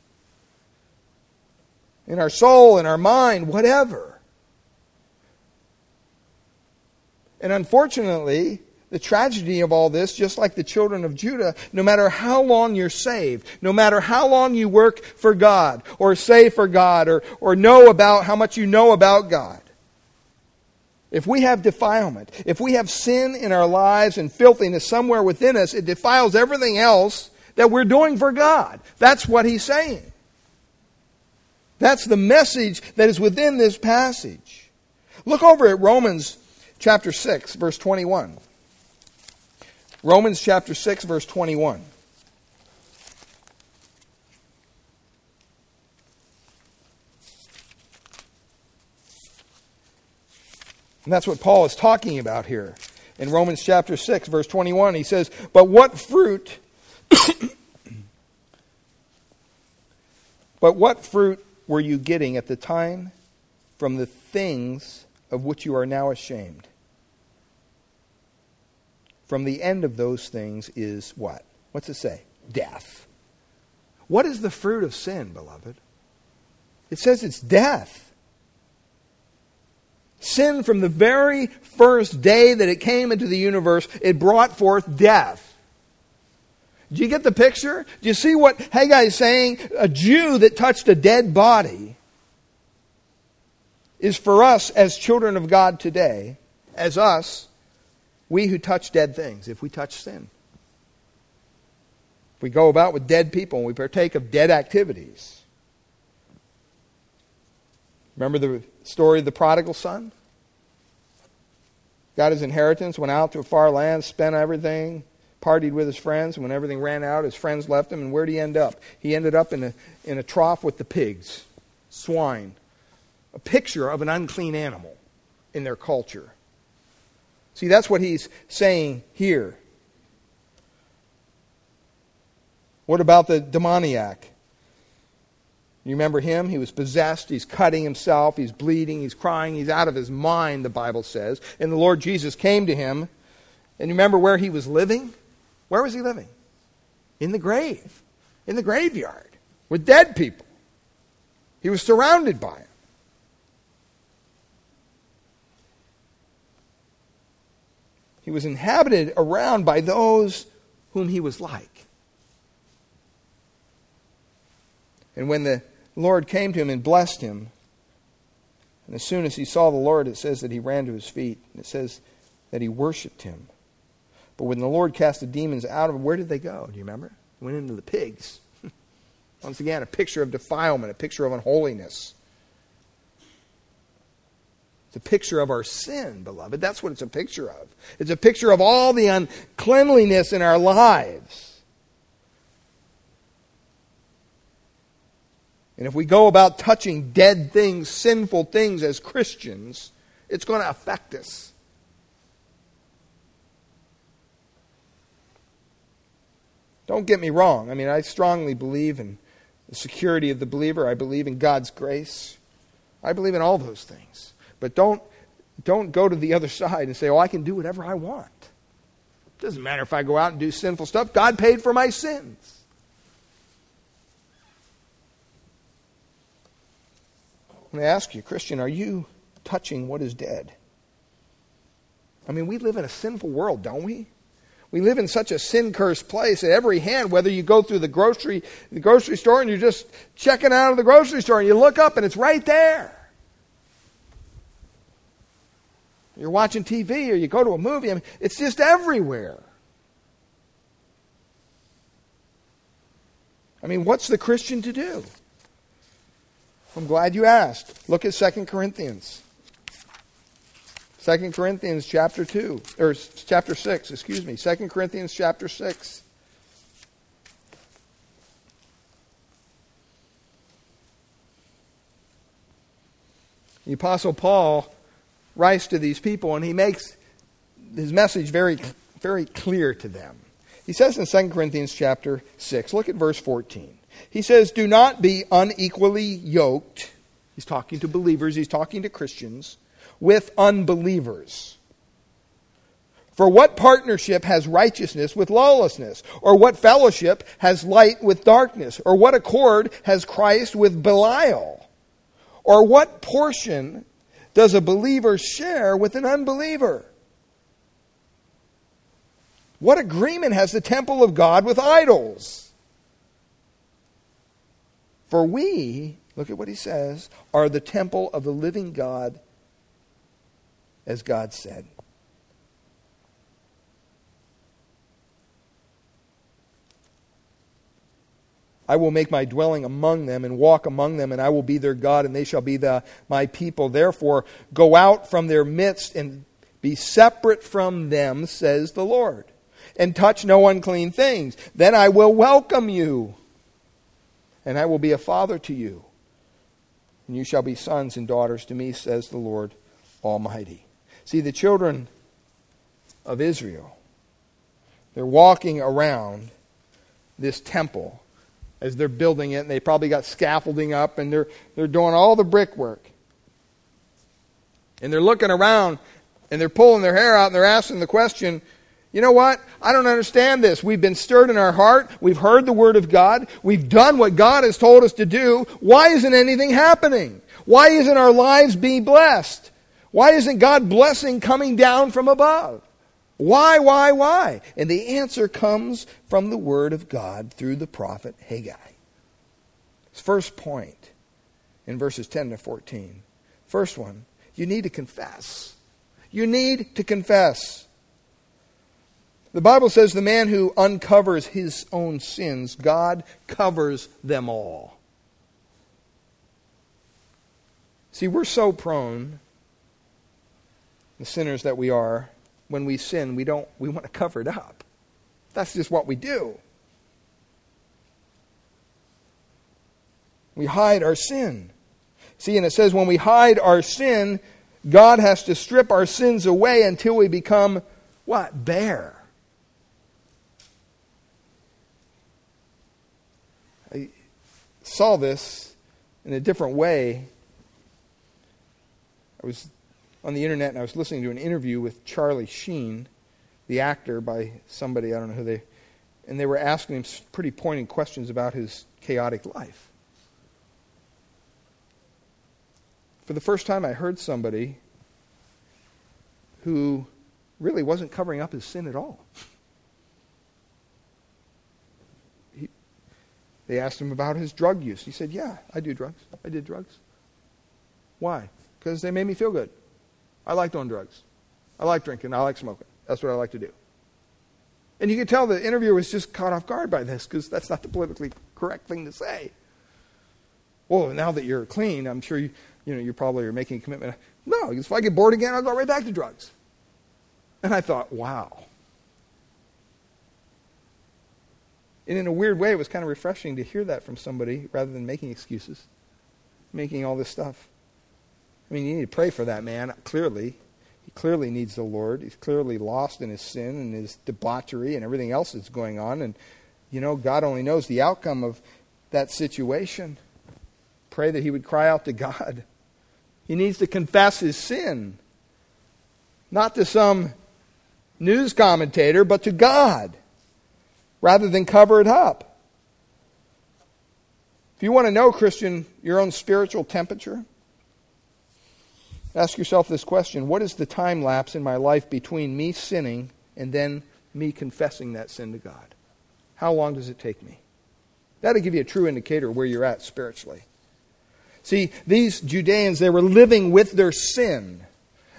in our soul, in our mind, whatever. And unfortunately, the tragedy of all this, just like the children of Judah, no matter how long you're saved, no matter how long you work for God, or say for God, or, or know about how much you know about God, if we have defilement, if we have sin in our lives and filthiness somewhere within us, it defiles everything else that we're doing for God. That's what he's saying. That's the message that is within this passage. Look over at Romans chapter 6, verse 21. Romans chapter 6, verse 21. And that's what Paul is talking about here. In Romans chapter 6, verse 21, he says, But what fruit. but what fruit were you getting at the time from the things of which you are now ashamed? From the end of those things is what? What's it say? Death. What is the fruit of sin, beloved? It says it's death. Sin, from the very first day that it came into the universe, it brought forth death. Do you get the picture? Do you see what Haggai is saying? A Jew that touched a dead body is for us as children of God today, as us, we who touch dead things, if we touch sin. If we go about with dead people and we partake of dead activities. Remember the story of the prodigal son? Got his inheritance, went out to a far land, spent everything, partied with his friends. And when everything ran out, his friends left him. And where did he end up? He ended up in a, in a trough with the pigs, swine. A picture of an unclean animal in their culture. See, that's what he's saying here. What about the demoniac? You remember him? He was possessed. He's cutting himself. He's bleeding. He's crying. He's out of his mind, the Bible says. And the Lord Jesus came to him. And you remember where he was living? Where was he living? In the grave, in the graveyard, with dead people. He was surrounded by them. He was inhabited around by those whom he was like. And when the Lord came to him and blessed him, and as soon as he saw the Lord, it says that he ran to his feet. And it says that he worshiped him. But when the Lord cast the demons out of him, where did they go? Do you remember? went into the pigs. Once again, a picture of defilement, a picture of unholiness. It's a picture of our sin, beloved. That's what it's a picture of. It's a picture of all the uncleanliness in our lives. And if we go about touching dead things, sinful things as Christians, it's going to affect us. Don't get me wrong. I mean, I strongly believe in the security of the believer. I believe in God's grace. I believe in all those things. But don't, don't go to the other side and say, oh, I can do whatever I want. It doesn't matter if I go out and do sinful stuff. God paid for my sins. Let me ask you, Christian, are you touching what is dead? I mean, we live in a sinful world, don't we? We live in such a sin cursed place at every hand, whether you go through the grocery, the grocery store and you're just checking out of the grocery store and you look up and it's right there. You're watching TV or you go to a movie. I mean, it's just everywhere. I mean, what's the Christian to do? I'm glad you asked. Look at 2 Corinthians. 2 Corinthians chapter 2, or chapter 6, excuse me. 2 Corinthians chapter 6. The Apostle Paul writes to these people, and he makes his message very, very clear to them. He says in 2 Corinthians chapter 6, look at verse 14. He says, Do not be unequally yoked. He's talking to believers, he's talking to Christians, with unbelievers. For what partnership has righteousness with lawlessness? Or what fellowship has light with darkness? Or what accord has Christ with Belial? Or what portion does a believer share with an unbeliever? What agreement has the temple of God with idols? For we, look at what he says, are the temple of the living God, as God said. I will make my dwelling among them and walk among them, and I will be their God, and they shall be the, my people. Therefore, go out from their midst and be separate from them, says the Lord, and touch no unclean things. Then I will welcome you, and I will be a father to you, and you shall be sons and daughters to me, says the Lord Almighty. See, the children of Israel, they're walking around this temple as they're building it, and they probably got scaffolding up, and they're, they're doing all the brickwork. And they're looking around, and they're pulling their hair out, and they're asking the question, you know what? I don't understand this. We've been stirred in our heart. We've heard the Word of God. We've done what God has told us to do. Why isn't anything happening? Why isn't our lives being blessed? Why isn't God blessing coming down from above? Why, why, why? And the answer comes from the Word of God through the prophet Haggai. His first point in verses 10 to 14. First one, you need to confess. You need to confess. The Bible says the man who uncovers his own sins, God covers them all. See, we're so prone, the sinners that we are, when we sin, we don't we want to cover it up. That's just what we do. We hide our sin. See, and it says when we hide our sin, God has to strip our sins away until we become what? Bare. I saw this in a different way. I was on the internet and I was listening to an interview with Charlie Sheen, the actor, by somebody, I don't know who they, and they were asking him pretty pointed questions about his chaotic life. For the first time, I heard somebody who really wasn't covering up his sin at all. He, they asked him about his drug use. He said, Yeah, I do drugs. I did drugs. Why? Because they made me feel good. I like doing drugs. I like drinking. I like smoking. That's what I like to do. And you can tell the interviewer was just caught off guard by this because that's not the politically correct thing to say. Well, now that you're clean, I'm sure you, you know, you probably are making a commitment. No, if I get bored again, I'll go right back to drugs. And I thought, wow. And in a weird way, it was kind of refreshing to hear that from somebody rather than making excuses, making all this stuff. I mean, you need to pray for that man, clearly. He clearly needs the Lord. He's clearly lost in his sin and his debauchery and everything else that's going on. And, you know, God only knows the outcome of that situation. Pray that he would cry out to God. He needs to confess his sin. Not to some news commentator, but to God, rather than cover it up. If you want to know, Christian, your own spiritual temperature, Ask yourself this question What is the time lapse in my life between me sinning and then me confessing that sin to God? How long does it take me? That'll give you a true indicator where you're at spiritually. See, these Judeans, they were living with their sin.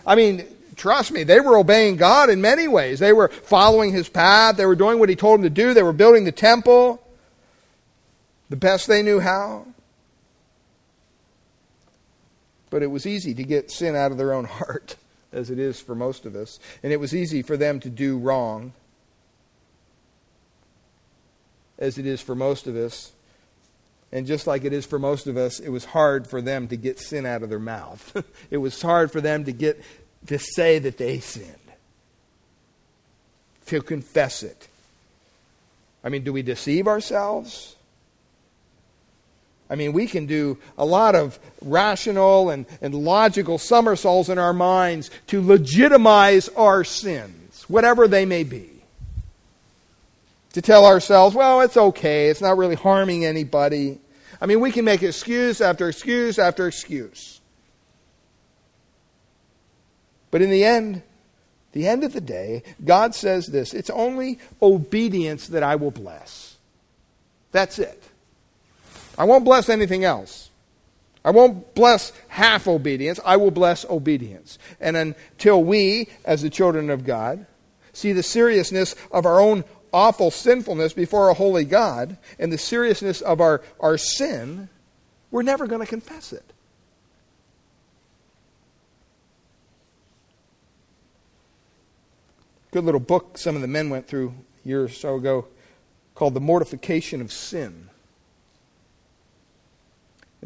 I mean, trust me, they were obeying God in many ways. They were following His path, they were doing what He told them to do, they were building the temple the best they knew how. But it was easy to get sin out of their own heart, as it is for most of us. And it was easy for them to do wrong, as it is for most of us. And just like it is for most of us, it was hard for them to get sin out of their mouth. it was hard for them to get to say that they sinned, to confess it. I mean, do we deceive ourselves? I mean, we can do a lot of rational and, and logical somersaults in our minds to legitimize our sins, whatever they may be. To tell ourselves, well, it's okay, it's not really harming anybody. I mean, we can make excuse after excuse after excuse. But in the end, the end of the day, God says this it's only obedience that I will bless. That's it. I won't bless anything else. I won't bless half obedience. I will bless obedience. And until we, as the children of God, see the seriousness of our own awful sinfulness before a holy God and the seriousness of our, our sin, we're never going to confess it. Good little book some of the men went through a year or so ago called The Mortification of Sin.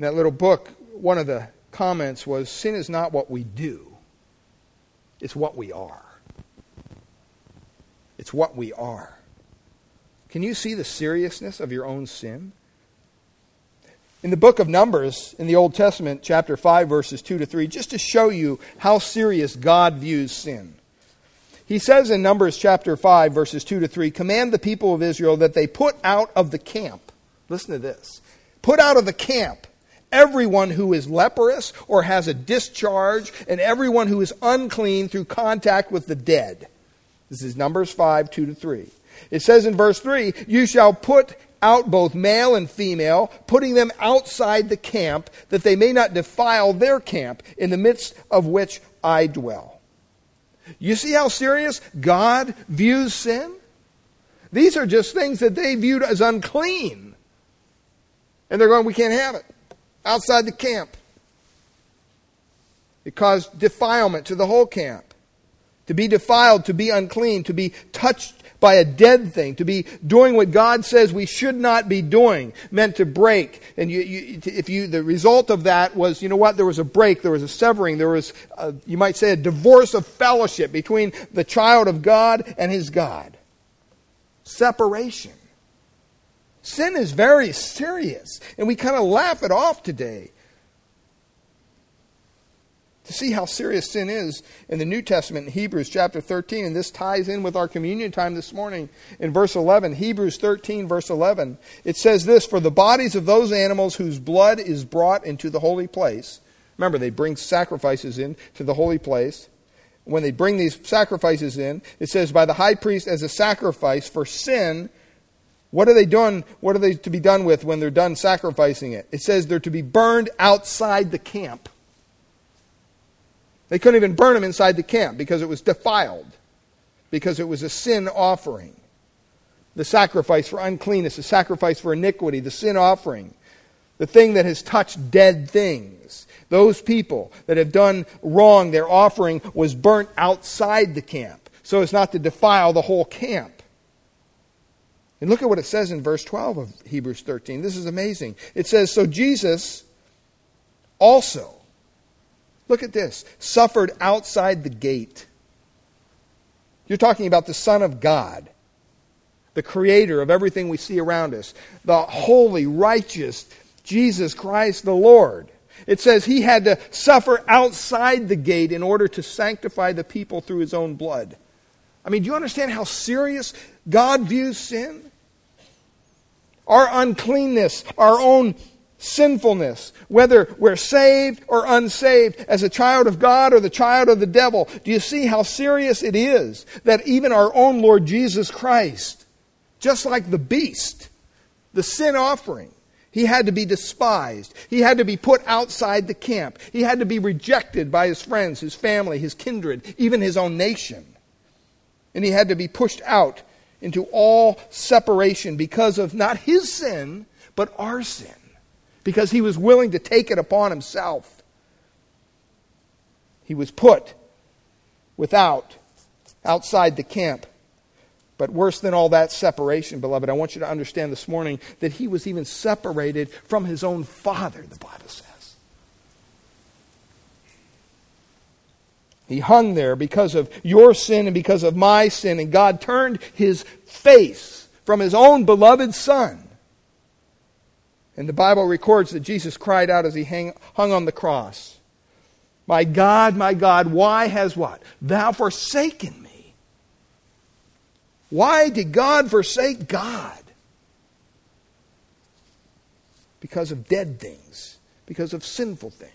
In that little book, one of the comments was sin is not what we do, It's what we are. It's what we are. Can you see the seriousness of your own sin? In the book of Numbers, in the Old Testament, chapter 5, verses 2 to 3, just to show you how serious God views sin. He says in Numbers chapter 5, verses 2 to 3, Command the people of Israel that they put out of the camp. Listen to this. Put out of the camp everyone who is leprous or has a discharge, and everyone who is unclean through contact with the dead. This is Numbers 5, 2 to 3. It says in verse 3 You shall put out both male and female, putting them outside the camp, that they may not defile their camp, in the midst of which I dwell. You see how serious God views sin? These are just things that they viewed as unclean. And they're going, we can't have it. Outside the camp. It caused defilement to the whole camp. To be defiled, to be unclean, to be touched by a dead thing, to be doing what God says we should not be doing, meant to break. And you, you, if you, the result of that was, you know what, there was a break, there was a severing, there was, a, you might say, a divorce of fellowship between the child of God and his God. Separation. Sin is very serious, and we kind of laugh it off today to see how serious sin is in the New Testament in Hebrews chapter 13, and this ties in with our communion time this morning in verse 11. Hebrews 13, verse 11. It says this For the bodies of those animals whose blood is brought into the holy place, remember, they bring sacrifices in to the holy place. When they bring these sacrifices in, it says, By the high priest as a sacrifice for sin. What are they doing? What are they to be done with when they're done sacrificing it? It says they're to be burned outside the camp. They couldn't even burn them inside the camp because it was defiled, because it was a sin offering. The sacrifice for uncleanness, the sacrifice for iniquity, the sin offering, the thing that has touched dead things. Those people that have done wrong, their offering was burnt outside the camp so as not to defile the whole camp. And look at what it says in verse 12 of Hebrews 13. This is amazing. It says, So Jesus also Look at this suffered outside the gate. You're talking about the Son of God, the creator of everything we see around us, the holy, righteous Jesus Christ the Lord. It says he had to suffer outside the gate in order to sanctify the people through his own blood. I mean, do you understand how serious God views sin? Our uncleanness, our own sinfulness, whether we're saved or unsaved, as a child of God or the child of the devil. Do you see how serious it is that even our own Lord Jesus Christ, just like the beast, the sin offering, he had to be despised. He had to be put outside the camp. He had to be rejected by his friends, his family, his kindred, even his own nation. And he had to be pushed out into all separation because of not his sin, but our sin because he was willing to take it upon himself. He was put without, outside the camp. But worse than all that separation, beloved, I want you to understand this morning that he was even separated from his own father, the Bible says. He hung there because of your sin and because of my sin, and God turned his face from his own beloved son and the Bible records that Jesus cried out as he hang, hung on the cross. My God, my God, why has what? Thou forsaken me. Why did God forsake God? Because of dead things, because of sinful things.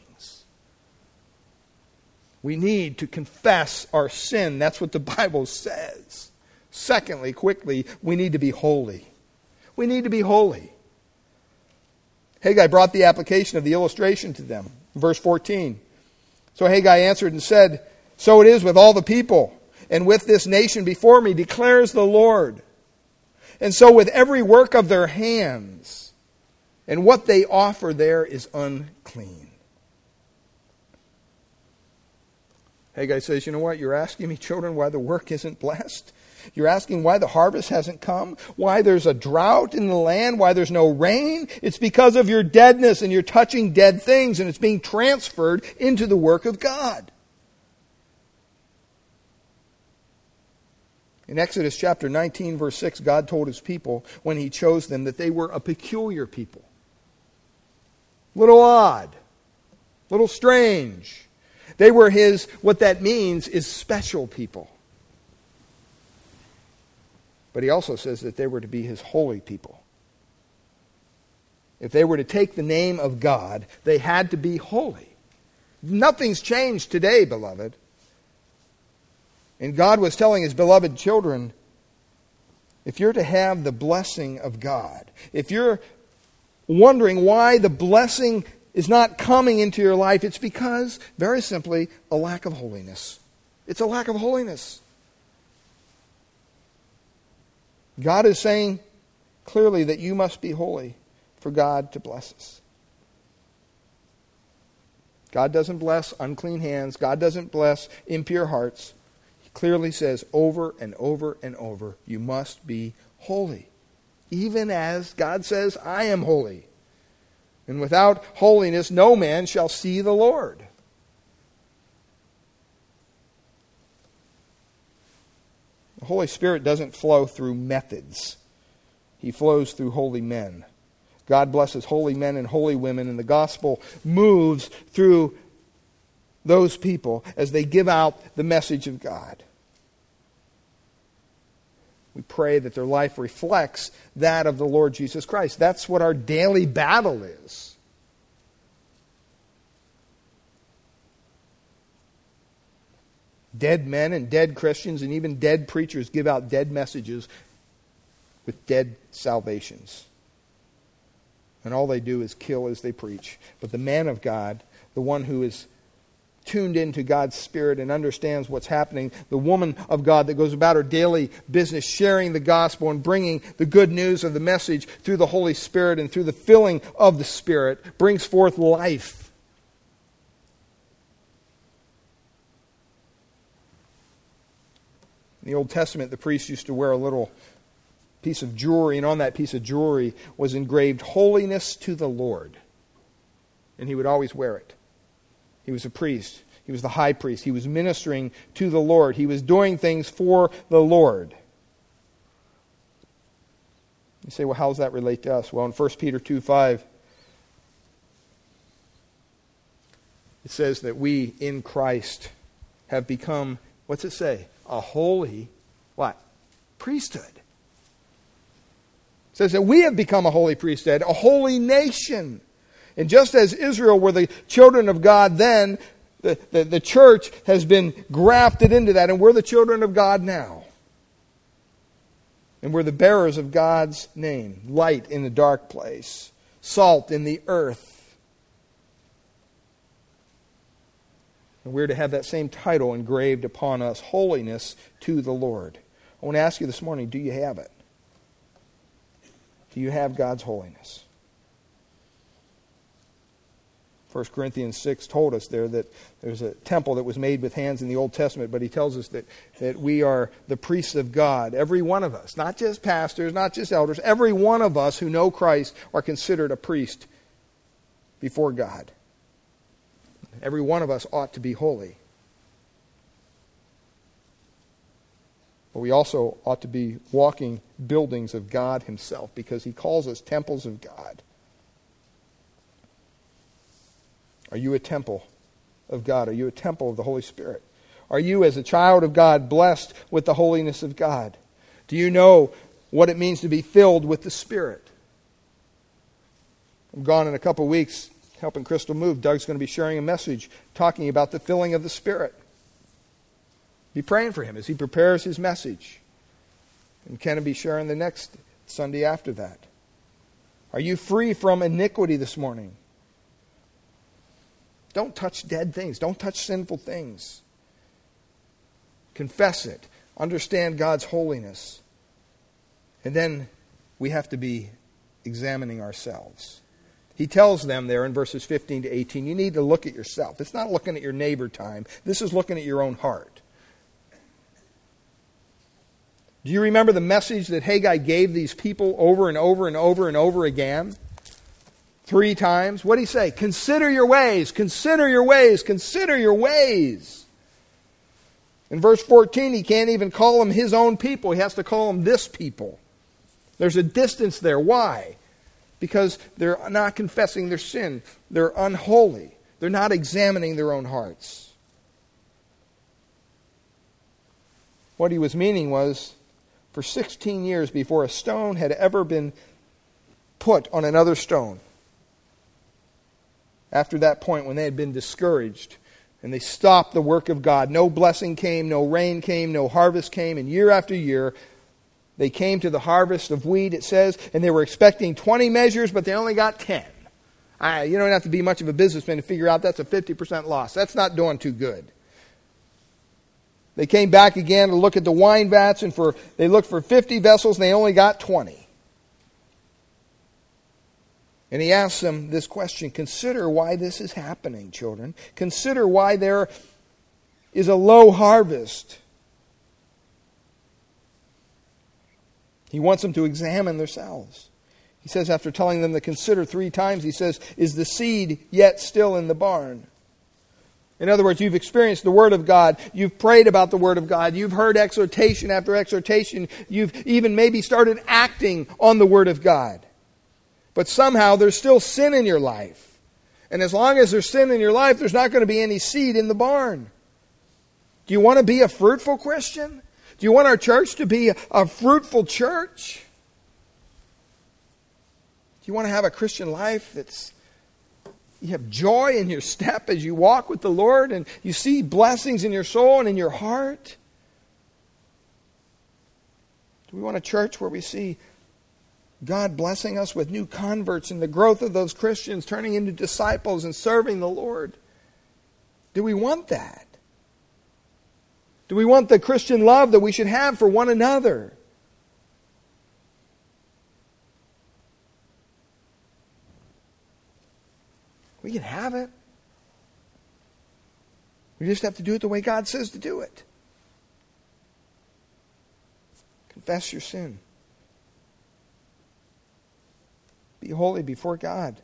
We need to confess our sin. That's what the Bible says. Secondly, quickly, we need to be holy. We need to be holy. Haggai brought the application of the illustration to them. Verse 14. So Haggai answered and said, So it is with all the people, and with this nation before me, declares the Lord. And so with every work of their hands, and what they offer there is unclean. Haggai says, You know what? You're asking me, children, why the work isn't blessed? You're asking why the harvest hasn't come? Why there's a drought in the land? Why there's no rain? It's because of your deadness and you're touching dead things and it's being transferred into the work of God. In Exodus chapter 19, verse 6, God told his people when he chose them that they were a peculiar people. Little odd, little strange. They were his, what that means is special people. But he also says that they were to be his holy people. If they were to take the name of God, they had to be holy. Nothing's changed today, beloved. And God was telling his beloved children if you're to have the blessing of God, if you're wondering why the blessing is not coming into your life, it's because, very simply, a lack of holiness. It's a lack of holiness. God is saying clearly that you must be holy for God to bless us. God doesn't bless unclean hands. God doesn't bless impure hearts. He clearly says over and over and over, you must be holy. Even as God says, I am holy. And without holiness, no man shall see the Lord. The Holy Spirit doesn't flow through methods, He flows through holy men. God blesses holy men and holy women, and the gospel moves through those people as they give out the message of God. We pray that their life reflects that of the Lord Jesus Christ. That's what our daily battle is. Dead men and dead Christians and even dead preachers give out dead messages with dead salvations. And all they do is kill as they preach. But the man of God, the one who is tuned into God's Spirit and understands what's happening, the woman of God that goes about her daily business sharing the gospel and bringing the good news of the message through the Holy Spirit and through the filling of the Spirit, brings forth life. In the Old Testament, the priest used to wear a little piece of jewelry, and on that piece of jewelry was engraved holiness to the Lord. And he would always wear it. He was a priest. He was the high priest. He was ministering to the Lord. He was doing things for the Lord. You say, well, how does that relate to us? Well, in 1 Peter 2 5, it says that we in Christ have become, what's it say? A holy, what? Priesthood. It says that we have become a holy priesthood, a holy nation. And just as Israel were the children of God then, the, the, the, church has been grafted into that, and we're the children of God now. And we're the bearers of God's name light in the dark place, salt in the earth. And we're to have that same title engraved upon us holiness to the Lord. I want to ask you this morning do you have it? Do you have God's holiness? 1 Corinthians 6 told us there that there's a temple that was made with hands in the Old Testament, but he tells us that, that we are the priests of God. Every one of us, not just pastors, not just elders, every one of us who know Christ are considered a priest before God. Every one of us ought to be holy. But we also ought to be walking buildings of God Himself because He calls us temples of God. Are you a temple of God? Are you a temple of the Holy Spirit? Are you, as a child of God, blessed with the holiness of God? Do you know what it means to be filled with the Spirit? I'm gone in a couple weeks helping Crystal move. Doug's going to be sharing a message talking about the filling of the Spirit. Be praying for him as he prepares his message. And will be sharing the next Sunday after that. Are you free from iniquity this morning? Don't touch dead things. Don't touch sinful things. Confess it. Understand God's holiness. And then we have to be examining ourselves. He tells them there in verses 15 to 18, you need to look at yourself. It's not looking at your neighbor time, this is looking at your own heart. Do you remember the message that Haggai gave these people over and over and over and over again? Three times. What did he say? Consider your ways, consider your ways, consider your ways. In verse 14, he can't even call them his own people. He has to call them this people. There's a distance there. Why? Because they're not confessing their sin. They're unholy. They're not examining their own hearts. What he was meaning was for 16 years before a stone had ever been put on another stone, after that point when they had been discouraged and they stopped the work of God, no blessing came, no rain came, no harvest came, and year after year, they came to the harvest of wheat, it says, and they were expecting 20 measures, but they only got 10. I, you don't have to be much of a businessman to figure out that's a 50% loss. That's not doing too good. They came back again to look at the wine vats, and for they looked for 50 vessels, and they only got 20. And he asks them this question Consider why this is happening, children. Consider why there is a low harvest. He wants them to examine themselves. He says, after telling them to consider three times, he says, Is the seed yet still in the barn? In other words, you've experienced the Word of God. You've prayed about the Word of God. You've heard exhortation after exhortation. You've even maybe started acting on the Word of God. But somehow there's still sin in your life. And as long as there's sin in your life, there's not going to be any seed in the barn. Do you want to be a fruitful Christian? Do you want our church to be a, fruitful church? Do you want to have a Christian life that's you have joy in your step as you walk with the Lord and you see blessings in your soul and in your heart? Do we want a church where we see God blessing us with new converts and the growth of those Christians turning into disciples and serving the Lord. Do we want that? Do we want the Christian love that we should have for one another? We can have it. We just have to do it the way God says to do it. Confess your sin. Be holy before God.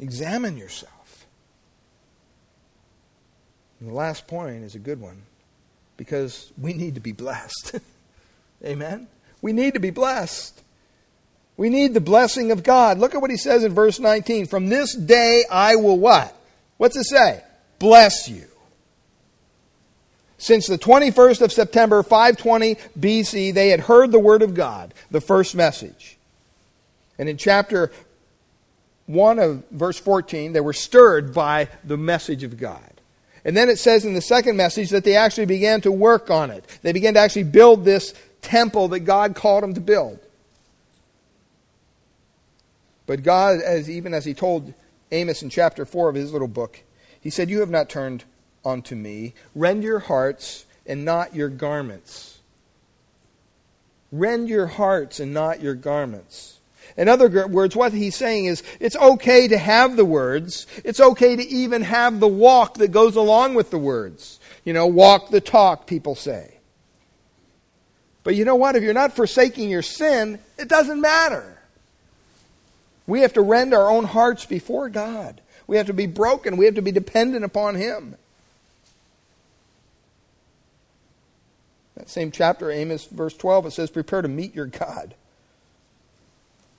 Examine yourself. And the last point is a good one because we need to be blessed. Amen? We need to be blessed. We need the blessing of God. Look at what he says in verse 19. From this day I will what? What's it say? Bless you. Since the 21st of September, 520 BC, they had heard the word of God, the first message. And in chapter 1 of verse 14, they were stirred by the message of God. And then it says in the second message that they actually began to work on it. They began to actually build this temple that God called them to build. But God, as even as he told Amos in chapter 4 of his little book, he said, You have not turned unto me. Rend your hearts and not your garments. Rend your hearts and not your garments. In other words, what he's saying is it's okay to have the words. It's okay to even have the walk that goes along with the words. You know, walk the talk, people say. But you know what? If you're not forsaking your sin, it doesn't matter. We have to rend our own hearts before God. We have to be broken. We have to be dependent upon Him. That same chapter, Amos, verse 12, it says, Prepare to meet your God.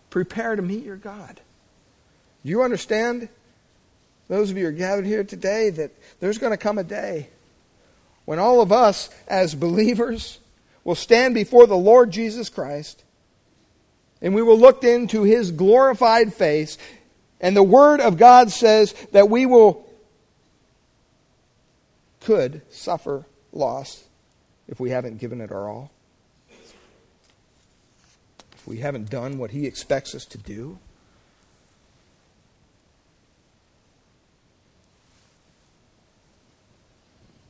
Prepare to meet your God. Do you understand, those of you who are gathered here today, that there's going to come a day when all of us as believers will stand before the Lord Jesus Christ and we will look into his glorified face. And the Word of God says that we will, could suffer loss if we haven't given it our all? If we haven't done what He expects us to do?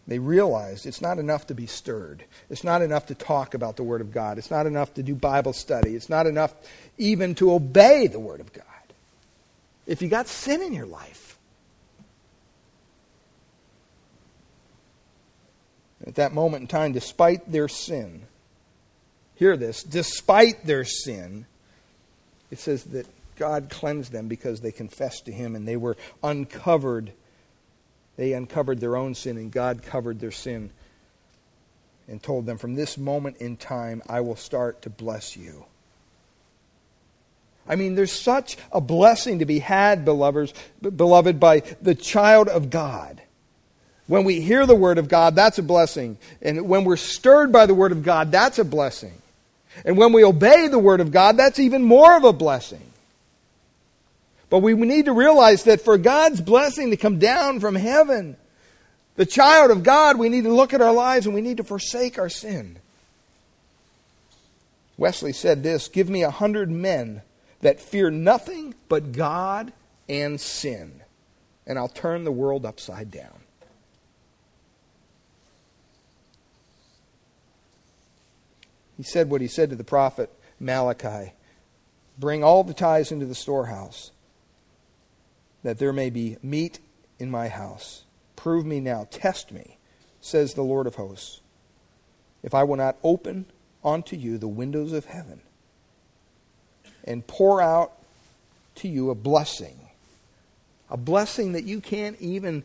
They realized it's not enough to be stirred. It's not enough to talk about the Word of God. It's not enough to do Bible study. It's not enough even to obey the Word of God. If you got sin in your life, At that moment in time, despite their sin, hear this, despite their sin, it says that God cleansed them because they confessed to Him and they were uncovered They uncovered their own sin, and God covered their sin and told them, From this moment in time, I will start to bless you. I mean, there's such a blessing to be had, beloved, beloved, by the child of God. When we hear the Word of God, that's a blessing. And when we're stirred by the Word of God, that's a blessing. And when we obey the Word of God, that's even more of a blessing. But we need to realize that for God's blessing to come down from heaven, the child of God, we need to look at our lives and we need to forsake our sin. Wesley said this Give me a hundred men that fear nothing but God and sin, and I'll turn the world upside down. He said what he said to the prophet Malachi Bring all the tithes into the storehouse that there may be meat in my house. Prove me now, test me, says the Lord of hosts, if I will not open unto you the windows of heaven and pour out to you a blessing, a blessing that you can't even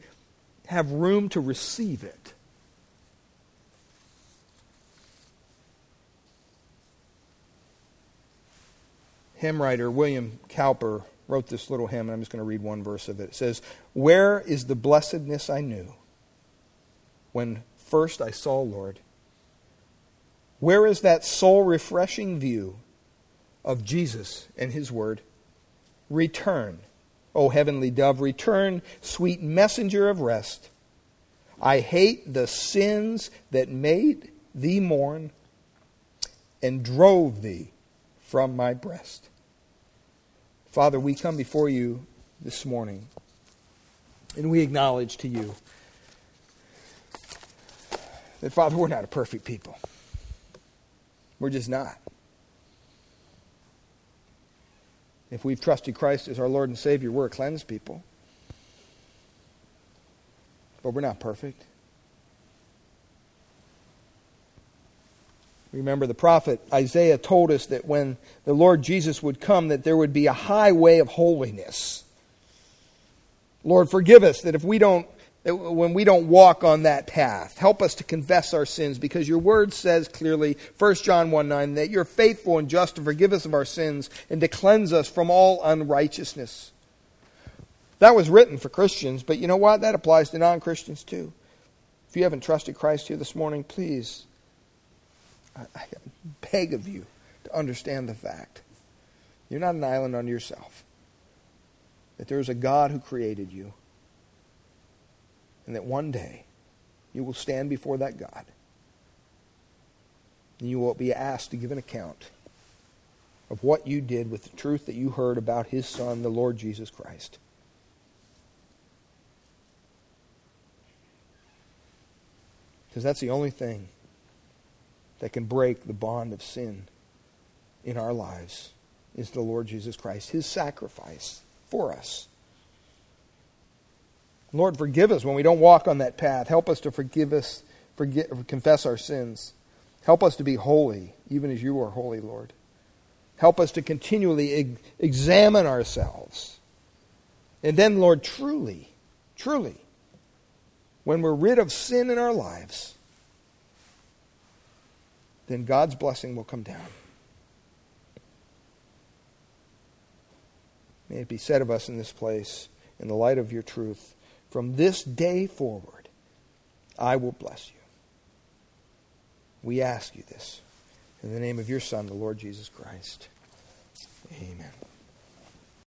have room to receive it. Hymn writer William Cowper wrote this little hymn, and I'm just going to read one verse of it. It says, Where is the blessedness I knew when first I saw Lord? Where is that soul refreshing view of Jesus and His Word? Return, O heavenly dove, return, sweet messenger of rest. I hate the sins that made thee mourn and drove thee from my breast. Father, we come before you this morning and we acknowledge to you that, Father, we're not a perfect people. We're just not. If we've trusted Christ as our Lord and Savior, we're a cleansed people. But we're not perfect. Remember, the prophet Isaiah told us that when the Lord Jesus would come, that there would be a highway of holiness. Lord, forgive us that if we don't, when we don't walk on that path, help us to confess our sins because your word says clearly, 1 John 1 9, that you're faithful and just to forgive us of our sins and to cleanse us from all unrighteousness. That was written for Christians, but you know what? That applies to non Christians too. If you haven't trusted Christ here this morning, please I, beg of you to understand the fact. You're not an island unto yourself. That there is a God who created you. And that one day you will stand before that God. And you will be asked to give an account of what you did with the truth that you heard about his Son, the Lord Jesus Christ. Because that's the only thing that can break the bond of sin in our lives is the Lord Jesus Christ, his sacrifice for us. Lord, forgive us when we don't walk on that path. Help us to forgive us, forget, confess our sins. Help us to be holy, even as you are holy, Lord. Help us to continually examine ourselves. And then, Lord, truly, truly, when we're rid of sin in our lives, then God's blessing will come down. May it be said of us in this place, in the light of your truth, from this day forward, I will bless you. We ask you this in the name of your Son, the Lord Jesus Christ.